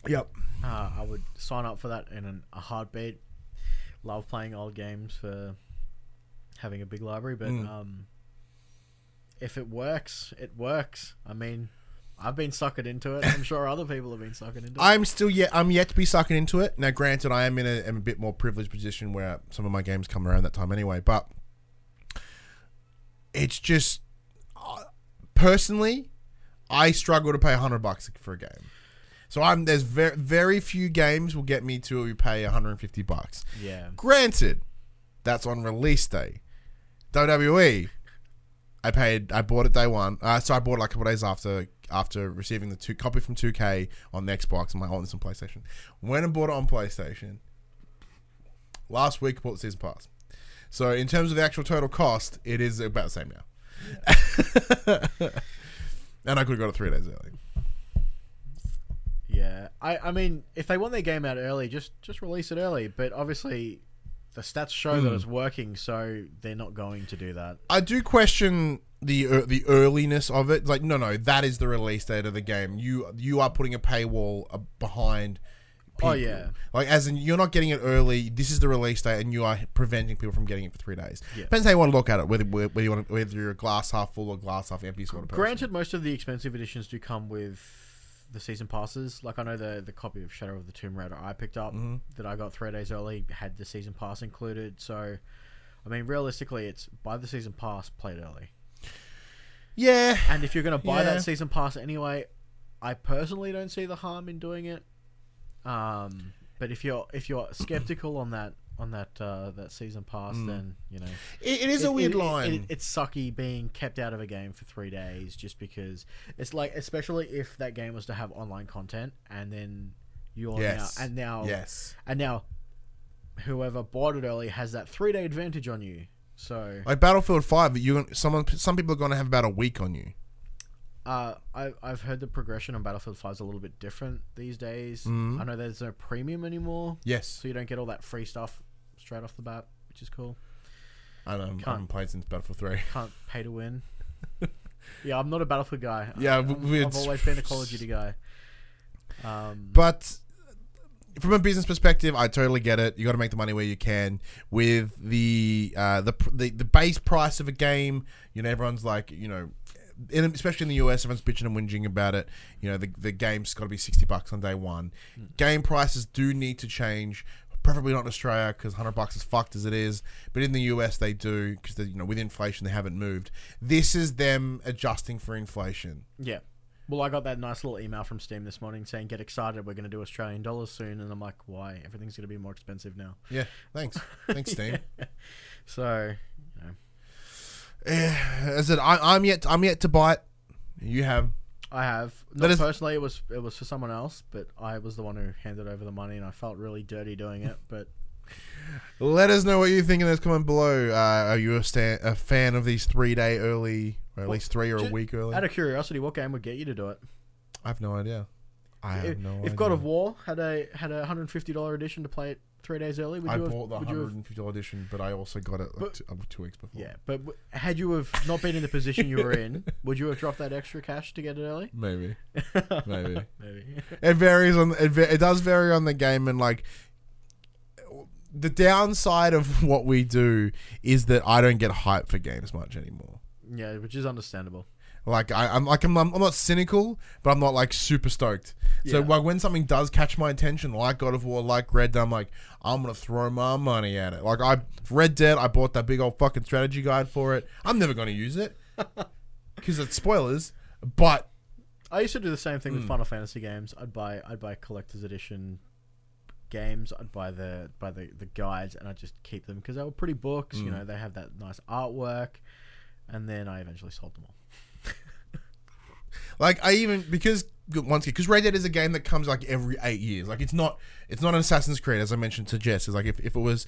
Yep. Uh, I would sign up for that in an, a heartbeat. Love playing old games for having a big library, but Mm. um, if it works, it works. I mean, I've been suckered into it. I'm sure other people have been suckered into it. I'm still yet. I'm yet to be sucking into it. Now, granted, I am in a, a bit more privileged position where some of my games come around that time anyway. But it's just uh, personally, I struggle to pay hundred bucks for a game. So I'm there's very very few games will get me to pay 150 bucks. yeah, Granted, that's on release day. WWE, I paid. I bought it day one. Uh, so I bought it like a couple days after after receiving the two copy from 2K on the Xbox and my on this on PlayStation. Went and bought it on PlayStation. Last week, bought the season pass. So in terms of the actual total cost, it is about the same now. and I could have got it three days early. yeah. I, I mean, if they want their game out early, just just release it early. But obviously, the stats show that Mm. it's working, so they're not going to do that. I do question the uh, the earliness of it. Like, no, no, that is the release date of the game. You you are putting a paywall uh, behind. People. Oh, yeah. like as in you're not getting it early. This is the release date, and you are preventing people from getting it for three days. Yeah. Depends how you want to look at it. Whether whether you want to, whether you're a glass half full or glass half empty sort of person. Granted, most of the expensive editions do come with the season passes. Like I know the the copy of Shadow of the Tomb Raider I picked up Mm-hmm. that I got three days early had the season pass included. So, I mean, realistically, it's buy the season pass, play it early. Yeah, And if you're going to buy Yeah. that season pass anyway, I personally don't see the harm in doing it. Um, but if you're if you're skeptical on that on that uh, that season pass, then you know it, it is a weird it- it- line. it- it's sucky being kept out of a game for three days just because it's like, especially if that game was to have online content and then you're yes, now and now yes. and now whoever bought it early has that three day advantage on you. So Like Battlefield Five, you someone some people are going to have about a week on you. uh, I I've heard the progression on Battlefield Five is a little bit different these days. Mm-hmm. I know there's no premium anymore, Yes, so you don't get all that free stuff straight off the bat, which is cool. I know. I Can't- haven't played since Battlefield Three. Can't pay to win. yeah, I'm not a Battlefield guy. Yeah, I, I, have always been a Call of Duty guy. Um, But from a business perspective, I totally get it. You got to make the money where you can. With the uh, the, the the base price of a game, you know, everyone's like, you know, in, especially in the US, everyone's bitching and whinging about it. You know, the the game's got to be sixty bucks on day one. Game prices do need to change. Preferably not in Australia because hundred bucks is fucked as it is. But in the US, they do because you know with inflation they haven't moved. This is them adjusting for inflation. yeah. Well, I got that nice little email from Steam this morning saying, "Get excited, we're going to do Australian dollars soon," and I'm like, "Why? Everything's going to be more expensive now." Yeah, thanks, thanks, Steam. So, you know, Eh, As it, I, I'm yet. I'm yet to buy it. You have. I have not is- personally. It was it was for someone else, but I was the one who handed over the money, and I felt really dirty doing it. But Let us know what you think in those comment below. Uh, are you a, sta- a fan of these three day early, or at Well, least three or a week early? out of curiosity, what game would get you to do it? I have no idea. I have if, no if idea. God of War had a had a hundred fifty dollar edition to play it three days early, would I you have, bought the you have 150 dollar edition, but I also got it like But- two, uh, two weeks before. Yeah, but w- had you have not been in the position you were in, would you have dropped that extra cash to get it early? maybe, maybe. Maybe. it varies on. It, it does vary on the game, and like the downside of what we do is that I don't get hype for games much anymore. Yeah, which is understandable. Like I, I'm like I'm, I'm not cynical, but I'm not like super stoked. So Yeah. like when something does catch my attention, like God of War, like Red Dead, I'm like I'm gonna throw my money at it. Like I Red Dead, I bought that big old fucking strategy guide for it. I'm never gonna use it because it's spoilers. But I used to do the same thing Hmm. with Final Fantasy games. I'd buy I'd buy collector's edition games. I'd buy the buy the, the guides and I'd just keep them because they were pretty books. Hmm. You know, they have that nice artwork. And then I eventually sold them all. like I even because once because Red Dead is a game that comes like every eight years. Like it's not it's not an Assassin's Creed as I mentioned to Jess. It's like if, if it was,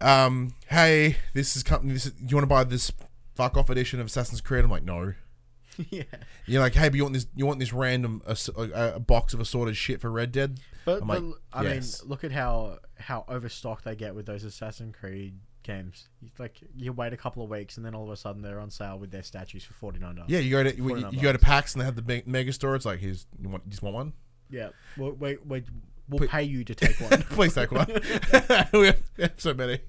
um, hey, this is company. This is, you want to buy this fuck off edition of Assassin's Creed. I'm like, no. yeah. You're like, hey, but you want this? You want this random a, a box of assorted shit for Red Dead? But, but like, I yes. mean, look at how how overstocked they get with those Assassin's Creed games. You- Like you wait a couple of weeks and then all of a sudden they're on sale with their statues for forty nine dollars. Yeah, you go to you, you go to PAX and they have the big mega store. It's like, here's you want you just want one? Yeah. Wait, wait we'll Please- pay you to take one. Please take one. we, have, we have so many.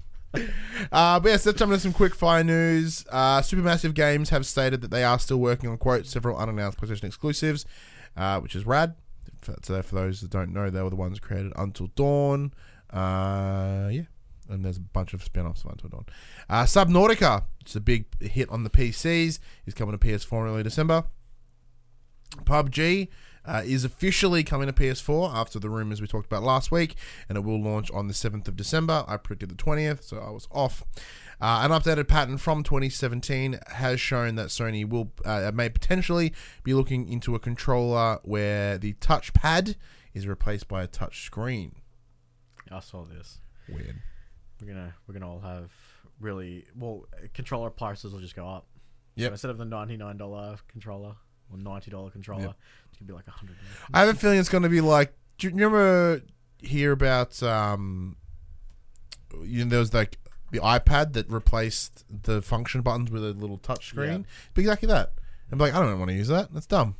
Uh, but yes, let's jump into some quick fire news. Uh, Supermassive Games have stated that they are still working on quote several unannounced PlayStation exclusives, uh, which is rad. For, so for those that don't know, they were the ones created Until Dawn. Uh, yeah, and there's a bunch of spin-offs of Until Dawn. Uh, Subnautica, it's a big hit on the PCs, is coming to PS4 in early December. PUBG uh, is officially coming to PS4 after the rumors we talked about last week, and it will launch on the 7th of December. I predicted the 20th, so I was off. Uh, an updated pattern from 2017 has shown that Sony will uh, may potentially be looking into a controller where the touchpad is replaced by a touch screen. I saw this. Weird. We're gonna we're gonna all have really well controller prices will just go up. Yep. So instead of the ninety nine dollar controller or ninety dollar controller, Yep. it's gonna be like a hundred. I have a feeling it's going to be like. Do you remember hear about um, you know there was like the iPad that replaced the function buttons with a little touch screen? Yeah. Be exactly that. I'm like, I don't want to use that. That's dumb.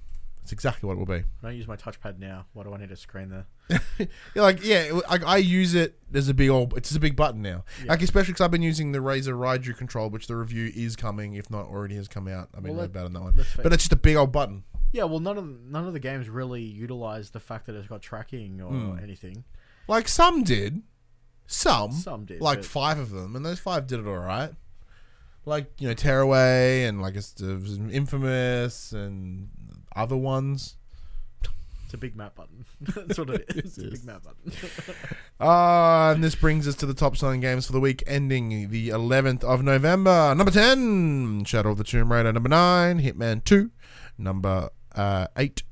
That's exactly what it will be. I don't use my touchpad now. Why do I need a screen there? You're like, yeah, like I use it as a big old. It's a big button now. Yeah. Like especially because I've been using the Razer Raiju control, which the review is coming, if not already has come out. I mean, Well, let- on that one, but it's just a big old button. Yeah, well, none of none of the games really utilize the fact that it's got tracking or Hmm. anything. Like some did, some, Some did, like five of them, and those five did it all right. Like you know, Tearaway and like it's, it Infamous and other ones. It's a big map button. That's what it is. It's a big map button. Uh, and this brings us to the top selling games for the week ending the 11th of November. Number 10, Shadow of the Tomb Raider. Number 9, Hitman 2. Number uh, 8,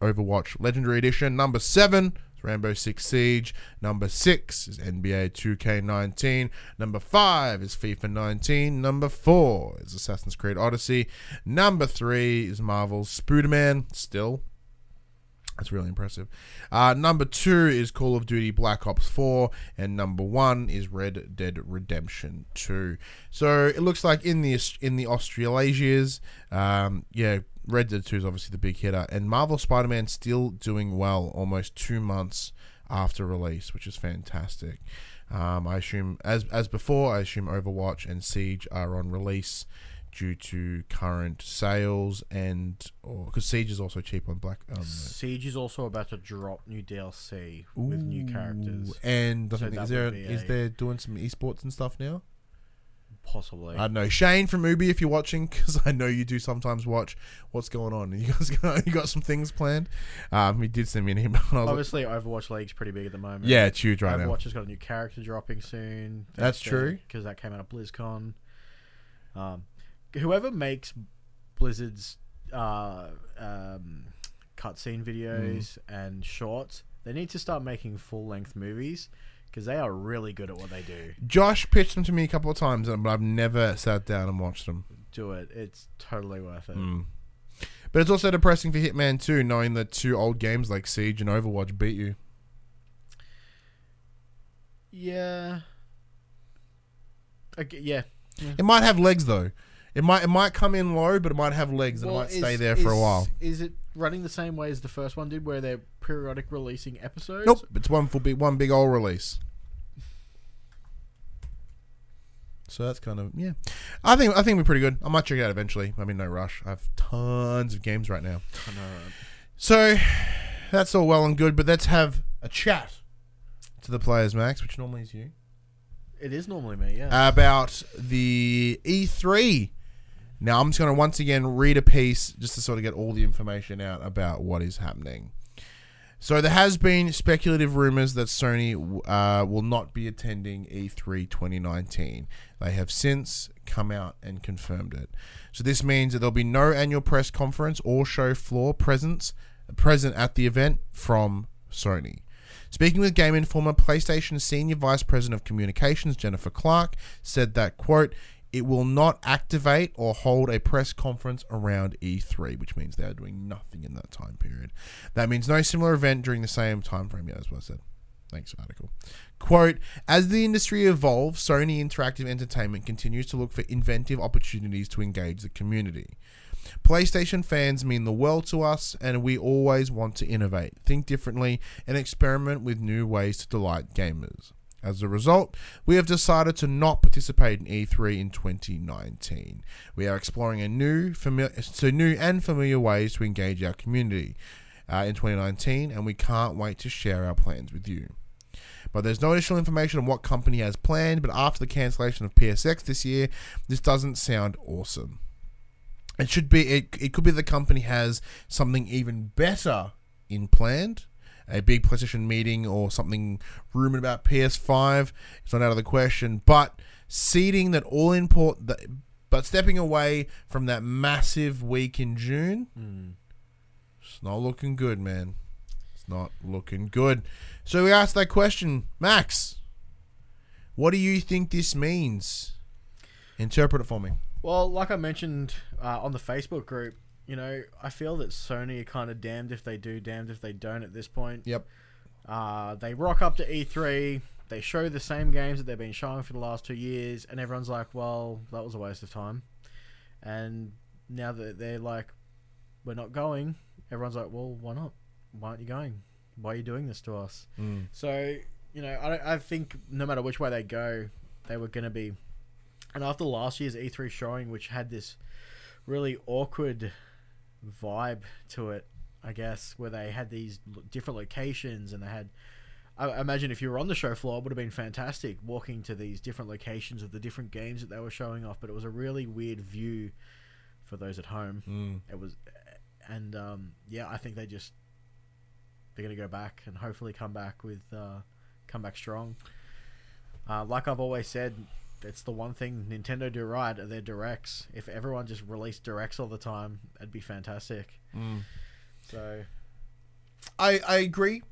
Overwatch Legendary Edition. Number 7, is Rainbow Six Siege. Number 6 is NBA 2K19. Number 5 is FIFA 19. Number 4 is Assassin's Creed Odyssey. Number 3 is Marvel's Spider-Man. Still. That's really impressive. Uh, number two is Call of Duty Black Ops 4, and number one is Red Dead Redemption 2. So it looks like in the in the Australasias, um, yeah, Red Dead 2 is obviously the big hitter, and Marvel Spider-Man still doing well, almost two months after release, which is fantastic. Um, I assume, as as before, I assume Overwatch and Siege are on release due to current sales and or because Siege is also cheap on Black. Um, Siege is also about to drop new DLC with new characters, And I So think- is there is a- there doing some esports and stuff now? Possibly. I don't know Shane from Ubi if you're watching because I know you do sometimes watch. What's going on? You guys got, you got some things planned? Um, he did send me an email. Was like, Obviously, Overwatch League's pretty big at the moment. yeah, it's huge right now. Overwatch has got a new character dropping soon. That's true. because that came out of BlizzCon. Um, whoever makes Blizzard's uh, um, cutscene videos Hmm. and shorts, they need to start making full length movies because they are really good at what they do. Josh pitched them to me a couple of times, but I've never sat down and watched them. Do it; it's totally worth it. Mm. But it's also depressing for Hitman 2, knowing that two old games like Siege and Overwatch beat you. Yeah. Okay, yeah. It might have legs though. It might it might come in low, but it might have legs and it Well, might stay is- there for a while. Is it running the same way as the first one did, where they're periodic releasing episodes? Nope, it's one for big one big old release. So that's kind of yeah. I think I think we're pretty good. I might check it out eventually. I mean, no rush. I have tons of games right now. I know? So that's all well and good, but let's have a chat to the players, Max, which normally is you, It is normally me, yeah. about the E3. Now I'm just going to once again read a piece just to sort of get all the information out about what is happening. So there has been speculative rumors that Sony uh, will not be attending E E3 2019. They have since come out and confirmed it. So this means that there'll be no annual press conference or show floor presence present at the event from Sony. Speaking with Game Informer, PlayStation Senior Vice President of Communications Jennifer Clark said that quote it will not activate or hold a press conference around E3, which means they are doing nothing in that time period. That means no similar event during the same time frame. Yeah, that's what I said. Thanks, article. Quote As the industry evolves, Sony Interactive Entertainment continues to look for inventive opportunities to engage the community. PlayStation fans mean the world to us, and we always want to innovate, think differently, and experiment with new ways to delight gamers. As a result, we have decided to not participate in E3 in 2019. We are exploring a new, so new and familiar ways to engage our community uh, in 2019, and we can't wait to share our plans with you. But there's no additional information on what company has planned. But after the cancellation of PSX this year, this doesn't sound awesome. It should be. It, it could be the company has something even better in planned. A big PlayStation meeting or something rumored about PS5. It's not out of the question. But seeding that all import, but stepping away from that massive week in June, it's not looking good, man. It's not looking good. So we asked that question, Max. What do you think this means? Interpret it for me. Well, like I mentioned uh, on the Facebook group, you know, I feel that Sony are kind of damned if they do, damned if they don't at this point. Yep. Uh, they rock up to E3, they show the same games that they've been showing for the last two years, and everyone's like, well, that was a waste of time. And now that they're like, we're not going, everyone's like, well, why not? Why aren't you going? Why are you doing this to us? Mm. So, you know, I, I think no matter which way they go, they were going to be. And after last year's E3 showing, which had this really awkward vibe to it, I guess, where they had these different locations and they had. I imagine if you were on the show floor, it would have been fantastic walking to these different locations of the different games that they were showing off. But it was a really weird view for those at home. Mm. It was, and um, yeah, I think they just they're gonna go back and hopefully come back with uh, come back strong. Uh, like I've always said, it's the one thing Nintendo do right are their directs. If everyone just released directs all the time, it'd be fantastic. Mm. So I I agree.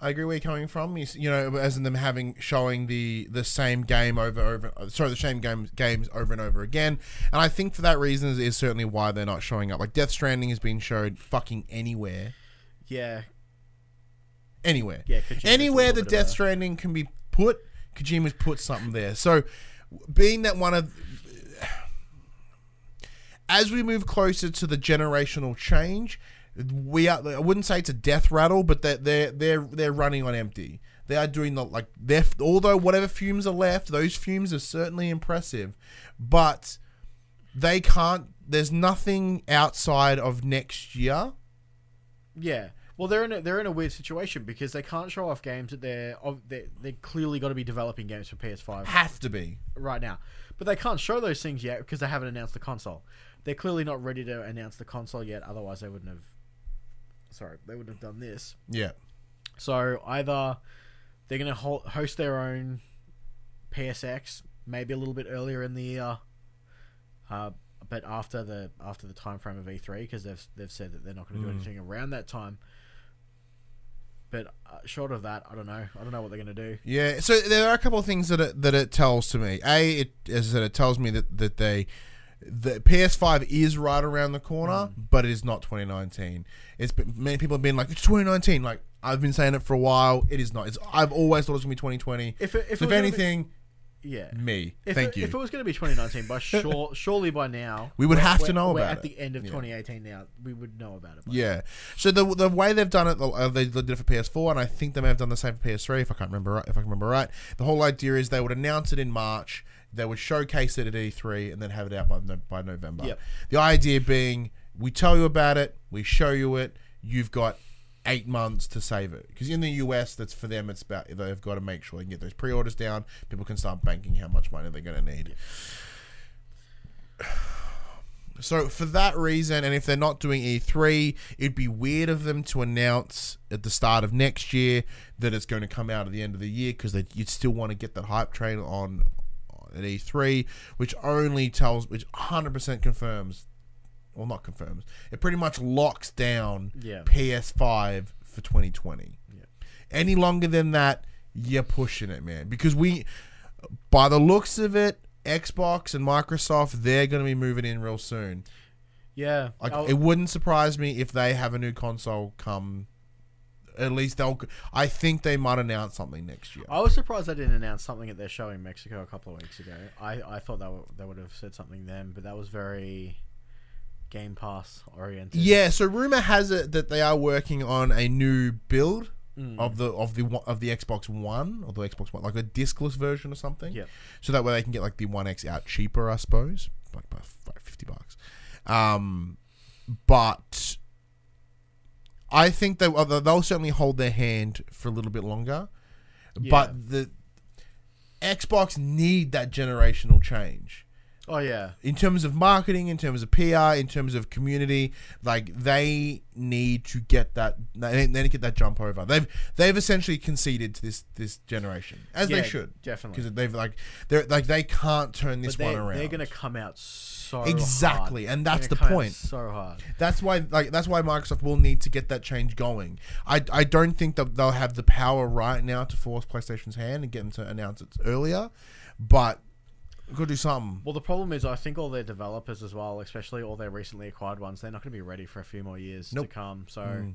I agree where you're coming from. You, you know, as in them having showing the the same game over over sorry the same games games over and over again. And I think for that reason is, is certainly why they're not showing up. Like Death Stranding has been showed fucking anywhere, yeah, anywhere. yeah. Kojima's anywhere little that Death a- Stranding can be put, Kojima's put something there. So, being that one of, as we move closer to the generational change, we are. I wouldn't say it's a death rattle, but they're they're they're, they're running on empty. They are doing the like they're although whatever fumes are left, those fumes are certainly impressive, but they can't. There's nothing outside of next year. Yeah. Well, they're in a, they're in a weird situation because they can't show off games that they're of they they clearly got to be developing games for PS5 Have to be. right now, but they can't show those things yet because they haven't announced the console. They're clearly not ready to announce the console yet. Otherwise, they wouldn't have. Sorry, they wouldn't have done this. Yeah. So either they're going to ho- host their own PSX, maybe a little bit earlier in the year, uh, but after the after the time frame of E3, because they've they've said that they're not going to do Mm. anything around that time. But uh, short of that, I don't know. I don't know what they're going to do. Yeah, so there are a couple of things that it, that it tells to me. A, it is that it tells me that that they the PS5 is right around the corner, but it is not 2019. It's been, many people have been like it's 2019. Like I've been saying it for a while. It is not. It's I've always thought it was gonna be 2020. If it, if, So it if gonna be- anything, yeah. me. If Thank it, you. If it was going to be 2019, by sure, surely by now We would have to know we're about at it. the end of Yeah. 2018 now. We would know about it. By Yeah. So the the way they've done it, uh, they did it for PS4, and I think they may have done the same for PS3. If I can't remember right, if I can remember right, the whole idea is they would announce it in March, they would showcase it at E3, and then have it out by no, by November. Yep. The idea being, we tell you about it, we show you it, you've got eight months to save it. Because in the US, that's for them. It's about they've got to make sure they can get those pre-orders down. People can start banking how much money they're going to need. So for that reason, and if they're not doing E3, it'd be weird of them to announce at the start of next year that it's going to come out at the end of the year because you'd still want to get that hype train on at E3, which only tells, which 100% confirms, well, not confirms, it pretty much locks down Yeah. PS5 for 2020. Yeah. Any longer than that, you're pushing it, man. Because we, by the looks of it, Xbox and Microsoft, they're going to be moving in real soon. Yeah. Like I'll- it wouldn't surprise me if they have a new console come. At least they'll. I think they might announce something next year. I was surprised they didn't announce something at their show in Mexico a couple of weeks ago. I, I thought they, were, they would have said something then, but that was very Game Pass oriented. Yeah, so rumor has it that they are working on a new build Mm. of the of the one- of the Xbox One or the Xbox One, like a discless version or something. Yeah. So that way they can get like the One X out cheaper, I suppose, like by fifty bucks. Um, but I think they well, they'll certainly hold their hand for a little bit longer. Yeah. But the Xbox need that generational change Oh, yeah. in terms of marketing, in terms of PR, in terms of community, like they need to get that they need to get that jump over. They've they've essentially conceded to this this generation as Yeah, they should definitely. because they've like they're like they can't turn this one around. they're going to come out so hard. Exactly, hard. and that's the point. So hard. That's why like that's why Microsoft will need to get that change going. I, I don't think that they'll have the power right now to force PlayStation's hand and get them to announce it earlier, but could do something. Well, the problem is, I think all their developers as well, especially all their recently acquired ones, they're not going to be ready for a few more years Nope. to come. So, Mm.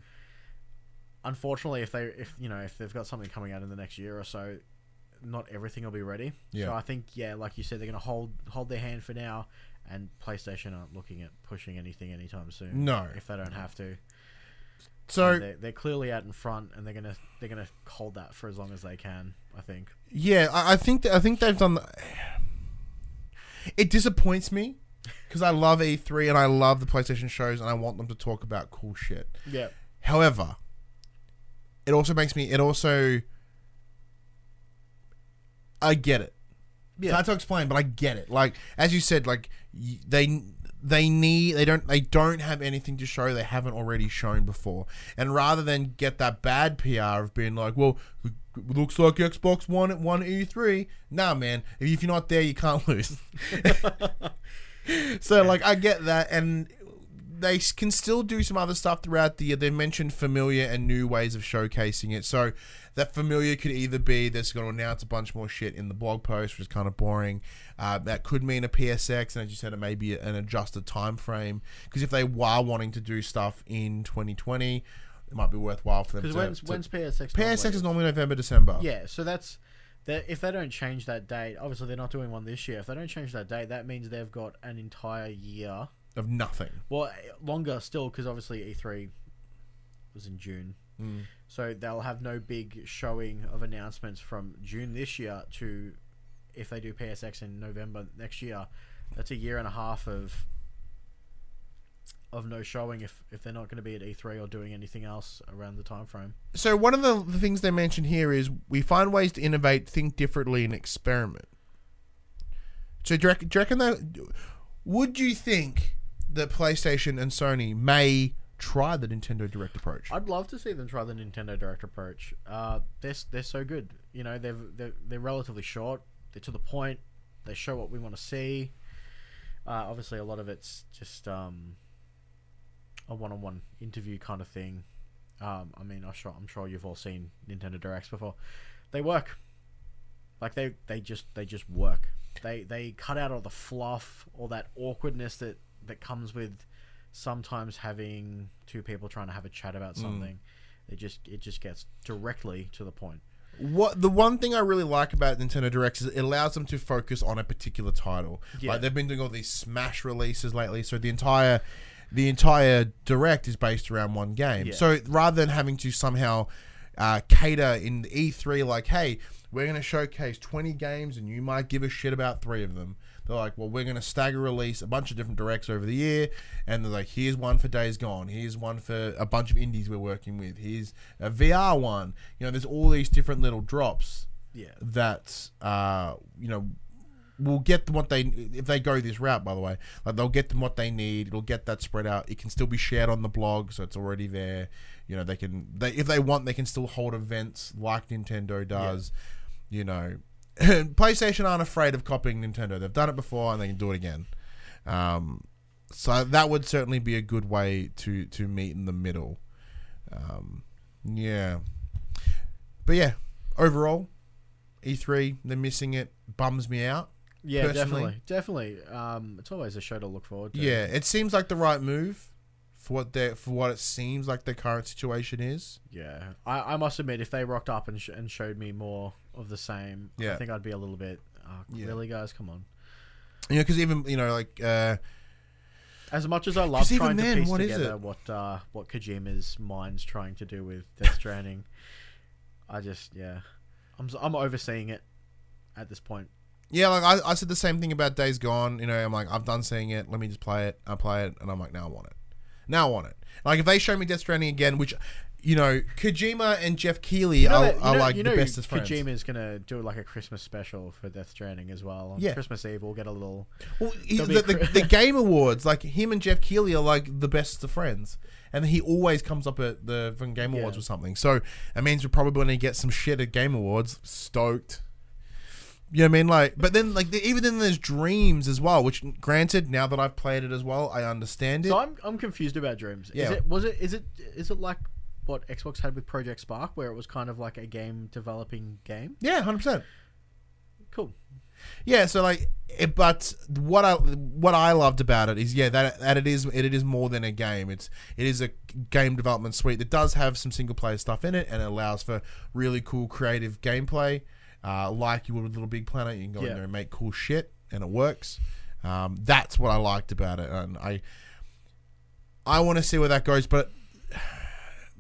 unfortunately, if they, if you know, if they've got something coming out in the next year or so, not everything will be ready. Yeah. So I think, yeah, like you said, they're going to hold hold their hand for now, and PlayStation aren't looking at pushing anything anytime soon. No. if they don't have to. So they're, they're clearly out in front, and they're gonna they're gonna hold that for as long as they can. I think. Yeah, I, I think that, I think they've done. It disappoints me because I love E3 and I love the PlayStation shows and I want them to talk about cool shit. Yeah. However, it also makes me. It also. I get it. It's Yeah. hard to explain, but I get it. Like as you said, like y- they they need they don't they don't have anything to show they haven't already shown before, and rather than get that bad PR of being like, well, it looks like Xbox One at one E three. Nah, man, if you're not there, you can't lose. so like I get that, and they can still do some other stuff throughout the year. They mentioned familiar and new ways of showcasing it. So that familiar could either be they're going to announce a bunch more shit in the blog post, which is kind of boring. Uh, that could mean a PSX, and as you said, it may be an adjusted time frame. Because if they are wanting to do stuff in 2020, it might be worthwhile for them Because to. when's when's PSX? PSX is normally November, December. Yeah, so that's that. If they don't change that date, obviously they're not doing one this year. If they don't change that date, that means they've got an entire year. Of nothing. Well, longer still, because obviously E3 was in June, Mm. so they'll have no big showing of announcements from June this year to if they do PSX in November next year. That's a year and a half of of no showing if if they're not going to be at E3 or doing anything else around the time frame. So one of the, the things they mentioned here is we find ways to innovate, think differently, and experiment. So do you reckon, do you reckon that would you think that PlayStation and Sony may try the Nintendo Direct approach? I'd love to see them try the Nintendo Direct approach. Uh, they're they're so good. You know, they're they're, they're relatively short. They're to the point. They show what we want to see. Uh, obviously, a lot of it's just um, a one-on-one interview kind of thing. Um, I mean, I'm sure I'm sure you've all seen Nintendo Directs before. They work. Like they they just they just work. They they cut out all the fluff, all that awkwardness that that comes with sometimes having two people trying to have a chat about something. It just it just gets directly to the point. What the one thing I really like about Nintendo Directs is it allows them to focus on a particular title. Yeah. Like they've been doing all these Smash releases lately, so the entire the entire Direct is based around one game. Yeah. So rather than having to somehow uh, cater in the E3, like, hey, we're going to showcase 20 games and you might give a shit about three of them. They're like, well, we're going to stagger release a bunch of different directs over the year. And they're like, here's one for Days Gone. Here's one for a bunch of indies we're working with. Here's a VR one. You know, there's all these different little drops Yeah. that, uh, you know, will get them what they if they go this route by the way like they'll get them what they need it'll get that spread out it can still be shared on the blog so it's already there you know they can they if they want they can still hold events like nintendo does you know playstation aren't afraid of copying nintendo they've done it before and they can do it again um, so that would certainly be a good way to to meet in the middle um, yeah but yeah overall E3, they're missing it. Bums me out. Yeah, personally. definitely, definitely. Um, it's always a show to look forward to. Yeah, it seems like the right move for what they for what it seems like the current situation is. yeah. I, I must admit, if they rocked up and, sh- and showed me more of the same, Yeah. I think I'd be a little bit. Uh, Yeah. Really, guys, come on. You know, because even you know, like uh, As much as I love trying then, to piece what together what uh, what Kojima's mind's trying to do with Death Stranding, I just yeah, I'm I'm overseeing it at this point. yeah, like I, I said the same thing about Days Gone. You know, I'm like, I've done seeing it. Let me just play it. I play it, and I'm like, now I want it. Now I want it. Like if they show me Death Stranding again, which you know, Kojima and Jeff Keighley You know are, that- are know- like you the bestest friends. Kojima is gonna do like a Christmas special for Death Stranding as well. On Yeah. Christmas Eve we'll get a little. Well, he, the, the, the Game Awards, like him and Jeff Keighley are like the best of friends, and he always comes up at the Game Awards Yeah. or something. So that means we're probably to get some shit at Game Awards. Stoked. You know what I mean? Like, but then like the, even then there's Dreams as well. Which, granted, now that I've played it as well, I understand it. So I'm I'm confused about Dreams. Is Yeah. it was it is it is it like what Xbox had with Project Spark, where it was kind of like a game developing game? yeah, hundred percent. Cool. Yeah, so like, it, but what I what I loved about it is yeah that that it is it is more than a game. It's it is a game development suite that does have some single player stuff in it and it allows for really cool creative gameplay, uh, like you would with Little Big Planet. You can go in there and make cool shit, and it works. Um, that's what I liked about it, and I I want to see where that goes. But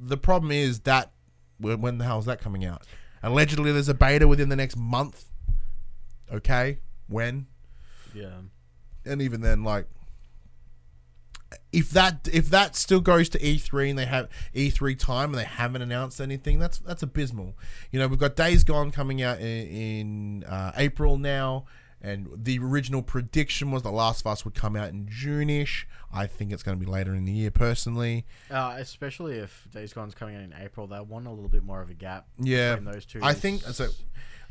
the problem is that when, when the hell is that coming out? Allegedly, there's a beta within the next month. Okay, when? Yeah. and even then, like, if that if that still goes to E3 and they have E3 time and they haven't announced anything, that's that's abysmal. You know, we've got Days Gone coming out in, in uh, April now, and the original prediction was The Last of Us would come out in June-ish. I think it's going to be later in the year, personally. Uh, especially if Days Gone's coming out in April, they want a little bit more of a gap Yeah, between those two. I think so.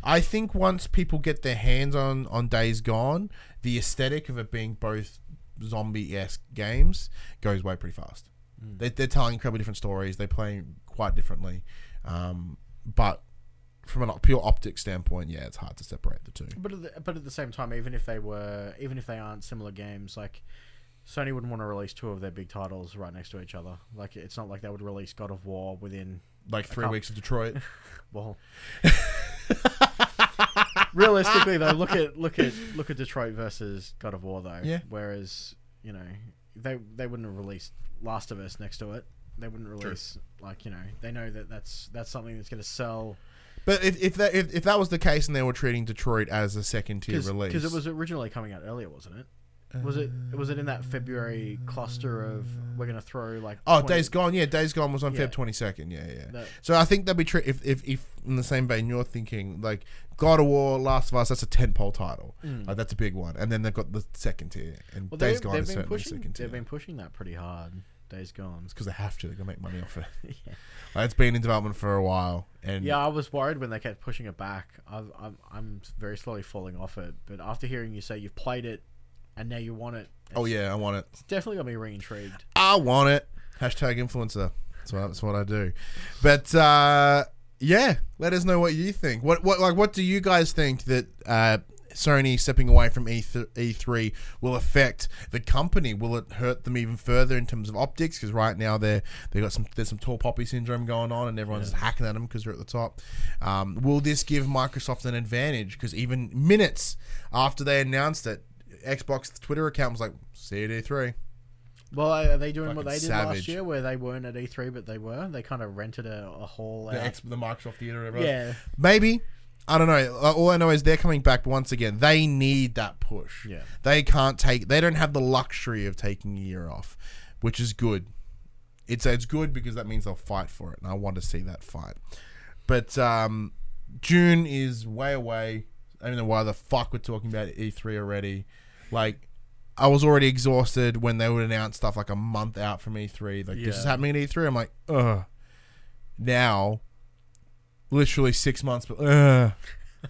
I think once people get their hands on on Days Gone, the aesthetic of it being both zombie esque games goes way pretty fast. They, they're telling incredibly different stories. They play quite differently, um, but from a pure optic standpoint, yeah, it's hard to separate the two. But at the, but at the same time, even if they were, even if they aren't similar games, like Sony wouldn't want to release two of their big titles right next to each other. Like it's not like they would release God of War within Like three weeks of Detroit. well. Realistically, though, look at look at look at Detroit versus God of War, though. Yeah. Whereas you know they they wouldn't have released Last of Us next to it. They wouldn't release like you know they know that that's that's something that's going to sell but if if that if, if that was the case and they were treating Detroit as a second tier release, because it was originally coming out earlier, wasn't it? Was it was it in that February cluster of we're going to throw like Oh, 20 Days Gone. Yeah, Days Gone was on Yeah. Feb twenty second. Yeah, yeah. So I think that'd be true if, if if in the same vein you're thinking like God of War, Last of Us. That's a ten pole title. Like, that's a big one. And then they've got the second tier, and Mm. Well, Days they've, Gone they've is been certainly pushing second tier. they've been pushing that pretty hard. Days Gone. because they have to. They're gonna make money off it. yeah. Like, it's been in development for a while, and Yeah, I was worried when they kept pushing it back. I've, I'm I'm very slowly falling off it. But after hearing you say you've played it and now you want it, oh yeah, I want it. it's definitely got me re-intrigued. I want it. Hashtag influencer. That's what that's what I do. But uh, yeah, let us know what you think. What what like what do you guys think that uh, Sony stepping away from E E3 will affect the company? Will it hurt them even further in terms of optics? Because right now they're they got some there's some tall poppy syndrome going on, and everyone's just hacking at them because they're at the top. Um, will this give Microsoft an advantage? Because even minutes after they announced it, Xbox Twitter account was like, "See you at E3." Well, are they doing what they did savage. last year, where they weren't at E3 but they were? They kind of rented a, a hall. The, out. X, the Microsoft Theater, or whatever. yeah, Maybe. I don't know. All I know is they're coming back once again. They need that push. Yeah. They can't take. They don't have the luxury of taking a year off, which is good. It's it's good because that means they'll fight for it, and I want to see that fight. But um, June is way away. I don't know why the fuck we're talking about E3 already. Like, I was already exhausted when they would announce stuff like a month out from E3. Like this is happening at E3. I'm like, ugh. Now, literally six months, but ugh.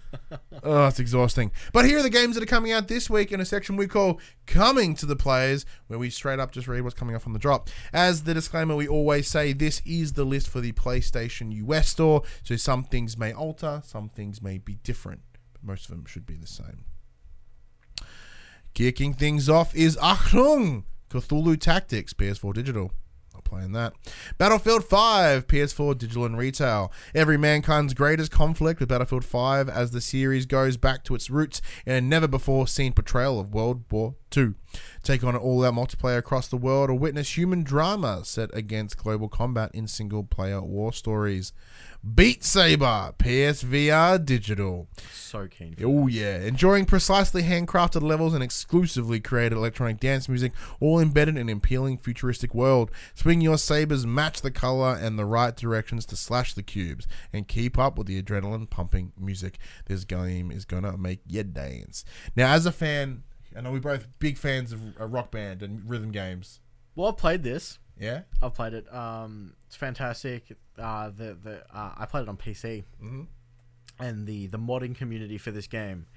oh, it's exhausting. But here are the games that are coming out this week in a section we call Coming to the Players, where we straight up just read what's coming up on the drop. As the disclaimer, we always say this is the list for the PlayStation US store, so some things may alter, some things may be different, but most of them should be the same. Kicking things off is Achtung Cthulhu Tactics, PS4 Digital. Playing that. Battlefield 5, PS4 Digital and Retail. Every mankind's greatest conflict with Battlefield 5 as the series goes back to its roots in a never before seen portrayal of World War II. Take on an all out multiplayer across the world or witness human drama set against global combat in single player war stories. Beat Saber, PSVR Digital. So keen. For Oh yeah, enjoying precisely handcrafted levels and exclusively created electronic dance music, all embedded in an appealing futuristic world. Swing your sabers, match the color and the right directions to slash the cubes, and keep up with the adrenaline pumping music. This game is gonna make you dance. Now, as a fan, I know we're both big fans of rock band and rhythm games. Well, I've played this. Yeah, I've played it. Um, it's fantastic. Uh, the the uh, I played it on PC, Mhm. and the the modding community for this game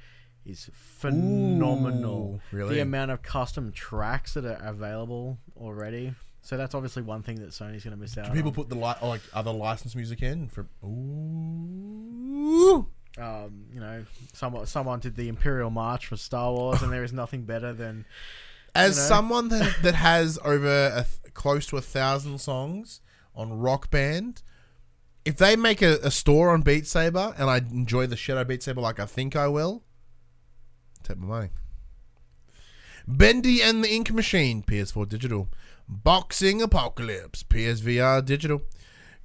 is phenomenal. Ooh, really? The amount of custom tracks that are available already. So that's obviously one thing that Sony's going to miss out. do people on. put the li- like other licensed music in for? Ooh. um, you know, someone someone did the Imperial March for Star Wars, and there is nothing better than As you know? someone that, that has over a close to a thousand songs on Rock Band, if they make a, a store on Beat Saber and I enjoy the of Beat Saber like I think I will, take my money. Bendy and the Ink Machine, PS4 Digital. Boxing Apocalypse, PSVR Digital.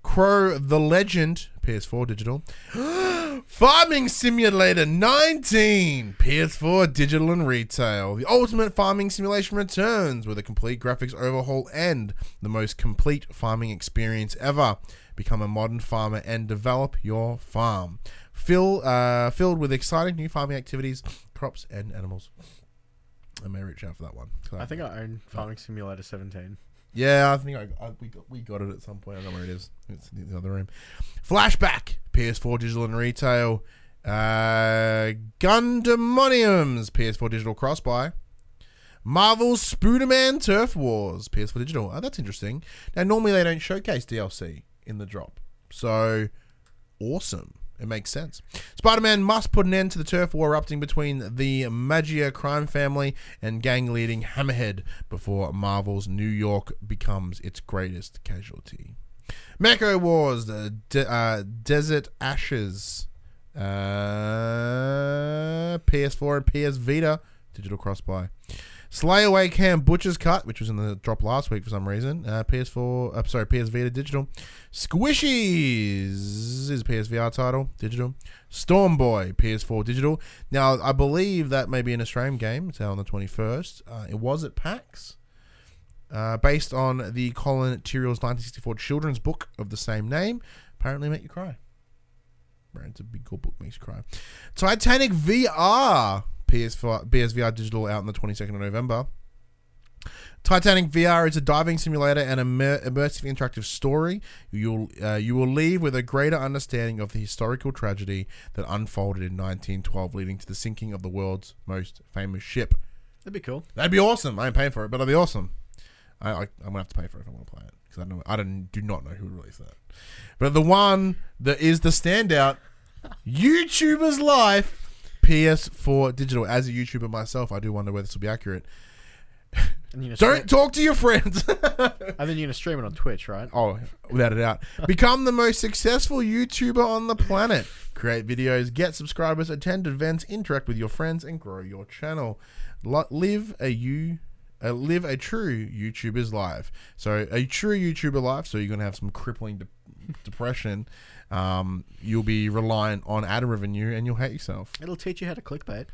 Crow the Legend, PS4 Digital. Farming Simulator 19, PS4 Digital and Retail. The ultimate farming simulation returns with a complete graphics overhaul and the most complete farming experience ever. Become a modern farmer and develop your farm. Fill, uh, filled with exciting new farming activities, crops, and animals. I may reach out for that one. I think I own Farming Simulator 17. Yeah, I think I, I, we got we got it at some point. I don't know where it is. It's in the other room. Flashback, PS4 digital and retail. Uh, Gundemoniums, PS4 digital cross buy. Marvel's Spooderman Turf Wars, PS4 digital. Oh, that's interesting. Now, normally they don't showcase DLC in the drop, so awesome. It makes sense. Spider Man must put an end to the turf war erupting between the Maggia crime family and gang leading Hammerhead before Marvel's New York becomes its greatest casualty. Mecha Wars, the De- uh, Desert Ashes, uh, PS4 and PS Vita, digital cross buy. Slay Away Camp Butcher's Cut, which was in the drop last week for some reason. Uh, PS4, uh, sorry, PS Vita digital. Squishies is PSVR title digital. Storm Boy PS4 digital. Now I believe that may be an Australian game. It's out on the 21st. Uh, it was at PAX. Uh, based on the Colin Thiele's 1964 children's book of the same name. Apparently, make you cry. It's a big cool book, makes you cry. Titanic VR PS4, PSVR digital out on the 22nd of November. Titanic VR is a diving simulator and immer- immersive interactive story. You'll uh, you will leave with a greater understanding of the historical tragedy that unfolded in 1912, leading to the sinking of the world's most famous ship. That'd be cool. That'd be awesome. I ain't paying for it, but that'd be awesome. I, I I'm gonna have to pay for it if I want to play it because I know I don't do not know who released that. But the one that is the standout, YouTuber's Life, PS4 digital. As a YouTuber myself, I do wonder whether this will be accurate. Don't talk to your friends. and then you're gonna stream it on Twitch, right? Oh, without a doubt. Become the most successful YouTuber on the planet. Create videos, get subscribers, attend events, interact with your friends, and grow your channel. Live a you. Uh, live a true YouTuber's life. So a true YouTuber life. So you're gonna have some crippling de- depression. Um, you'll be reliant on ad revenue, and you'll hate yourself. It'll teach you how to clickbait.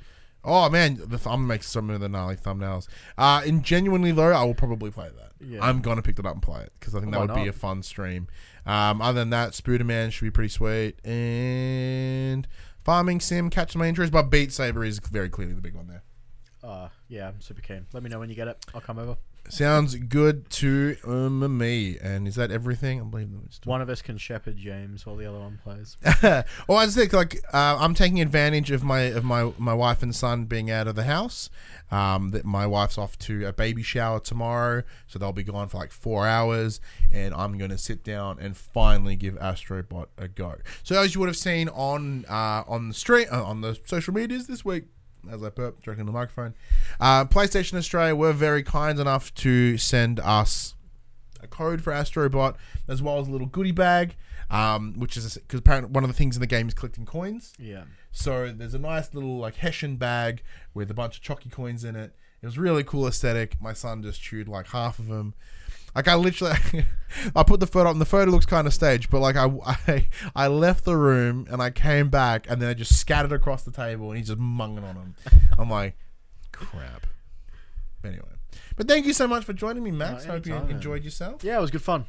Oh man, the th- I'm gonna make some of the gnarly thumbnails. Uh, and genuinely though, I will probably play that. Yeah. I'm gonna pick that up and play it because I think that Why would be not? a fun stream. Um, other than that, Spooderman should be pretty sweet, and Farming Sim catches my interest, but Beat Saber is very clearly the big one there. Uh, yeah, I'm super keen. Let me know when you get it. I'll come over. Sounds good to um, me. And is that everything? I believe it's One of us can shepherd James while the other one plays. oh, I just think like uh, I'm taking advantage of my of my my wife and son being out of the house. Um, that my wife's off to a baby shower tomorrow, so they'll be gone for like four hours, and I'm going to sit down and finally give Astrobot a go. So as you would have seen on uh, on the stream uh, on the social medias this week, as I burp in the microphone. Uh, PlayStation Australia were very kind enough to send us a code for Astrobot as well as a little goodie bag, um, which is because apparently one of the things in the game is collecting coins. Yeah. So there's a nice little like Hessian bag with a bunch of chocky coins in it. It was really cool aesthetic. My son just chewed like half of them. Like I literally, I put the photo up, and the photo looks kind of staged. But like I, I, I left the room and I came back, and then I just scattered across the table, and he's just munging on them. I'm like, crap. Anyway, but thank you so much for joining me, Max. Oh, Hope you enjoyed yourself. Yeah, it was good fun.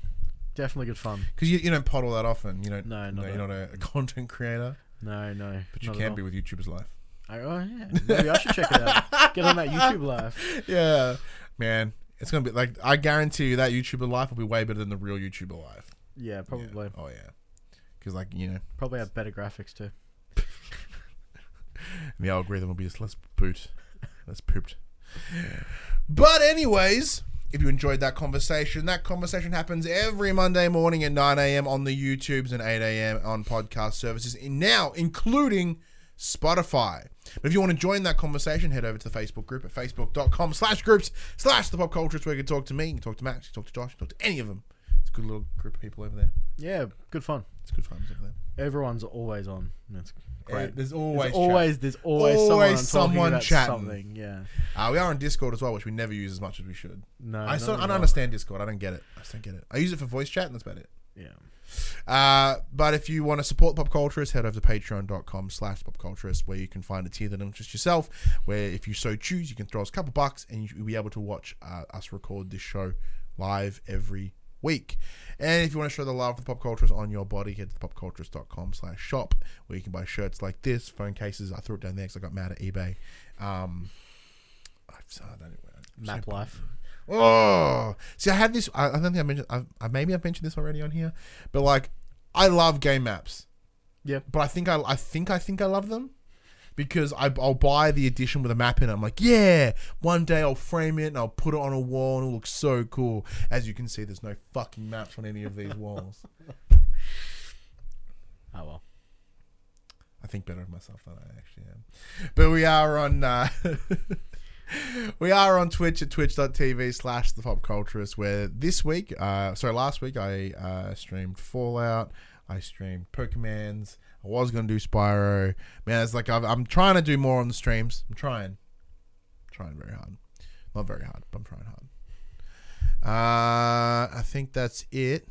Definitely good fun. Because you, you don't pot all that often. You don't. No, not you're not a, a content creator, No, no. but you can be with YouTuber's life. I, oh yeah, maybe I should check it out. Get on that YouTube live. yeah, man, it's gonna be like I guarantee you that YouTuber life will be way better than the real YouTuber life. Yeah, Yeah. probably. Oh yeah, because like you know, Probably have better graphics too. the algorithm will be just let's boot, let's pooped. But anyways. If you enjoyed that conversation, that conversation happens every Monday morning at 9 a.m. on the YouTubes and 8 a.m. on podcast services, in now including Spotify. But if you want to join that conversation, head over to the Facebook group at facebook.com slash groups slash the pop culturist where you can talk to me, you can talk to Max, you can talk to Josh, you can talk to any of them. It's a good little group of people over there. Yeah, good fun. It's good fun over there. Everyone's always on. That's great. Uh, there's There's always always, chat. there's always, Always someone, someone chatting. something. Yeah. Uh, we are on Discord as well, which we never use as much as we should. No, I, still, I don't understand Discord. I don't get it. I just don't get it. I use it for voice chat, and that's about it. Yeah. Uh, but if you want to support Pop Culturist, head over to patreon.com slash popculturist where you can find a tier that interests yourself, where if you so choose, you can throw us a couple bucks and you'll be able to watch uh, us record this show live every week. And if you want to show the love for the Pop Culturist on your body, head to popculturist.com slash shop where you can buy shirts like this, phone cases. I threw it down there because I got mad at eBay. Um, I've, I don't know. Map life. Oh, see, I have this. I, I don't think I mentioned. I, I maybe I've mentioned this already on here, but like, I love game maps. Yeah. But I think I, I think I think I love them because I, I'll buy the edition with a map in it. I'm like, yeah, one day I'll frame it and I'll put it on a wall and it'll look so cool. As you can see, there's no fucking maps on any of these walls. Oh well. I think better of myself than I actually am. But we are on uh, we are on Twitch at twitch.tv slash the pop culturist where this week uh sorry last week I uh streamed Fallout, I streamed Pokemons, I was gonna do Spyro. Man, it's like I've, I'm trying to do more on the streams. I'm trying. I'm trying very hard. Not very hard, but I'm trying hard. Uh I think that's it.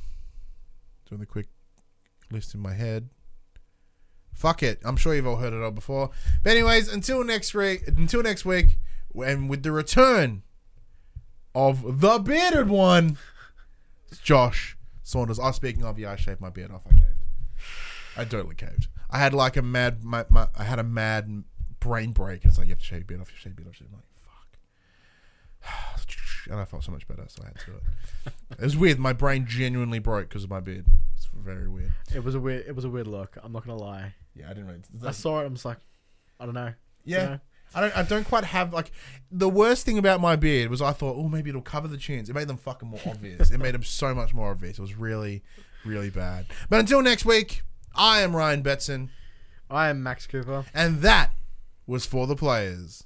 Doing the quick list in my head. Fuck it. I'm sure you've all heard it all before. But anyways, until next week, until next week, and with the return of the bearded one, it's Josh Saunders. I oh, speaking of, yeah, I shaved my beard off. I caved. I totally caved. I had like a mad, my, my, I had a mad brain break. It's like you have to shave your beard off. You shave your beard off. I'm like, fuck. And I felt so much better, so I had to do it. it was weird. My brain genuinely broke because of my beard. It's very weird. It was a weird. It was a weird look. I'm not gonna lie. Yeah, I didn't really. I saw it. I'm just like, I don't know. Yeah. You know? I don't. I don't quite have like the worst thing about my beard was I thought, oh, maybe it'll cover the chins. It made them fucking more obvious. it made them so much more obvious. It was really, really bad. But until next week, I am Ryan Betson, I am Max Cooper. and that was for the players.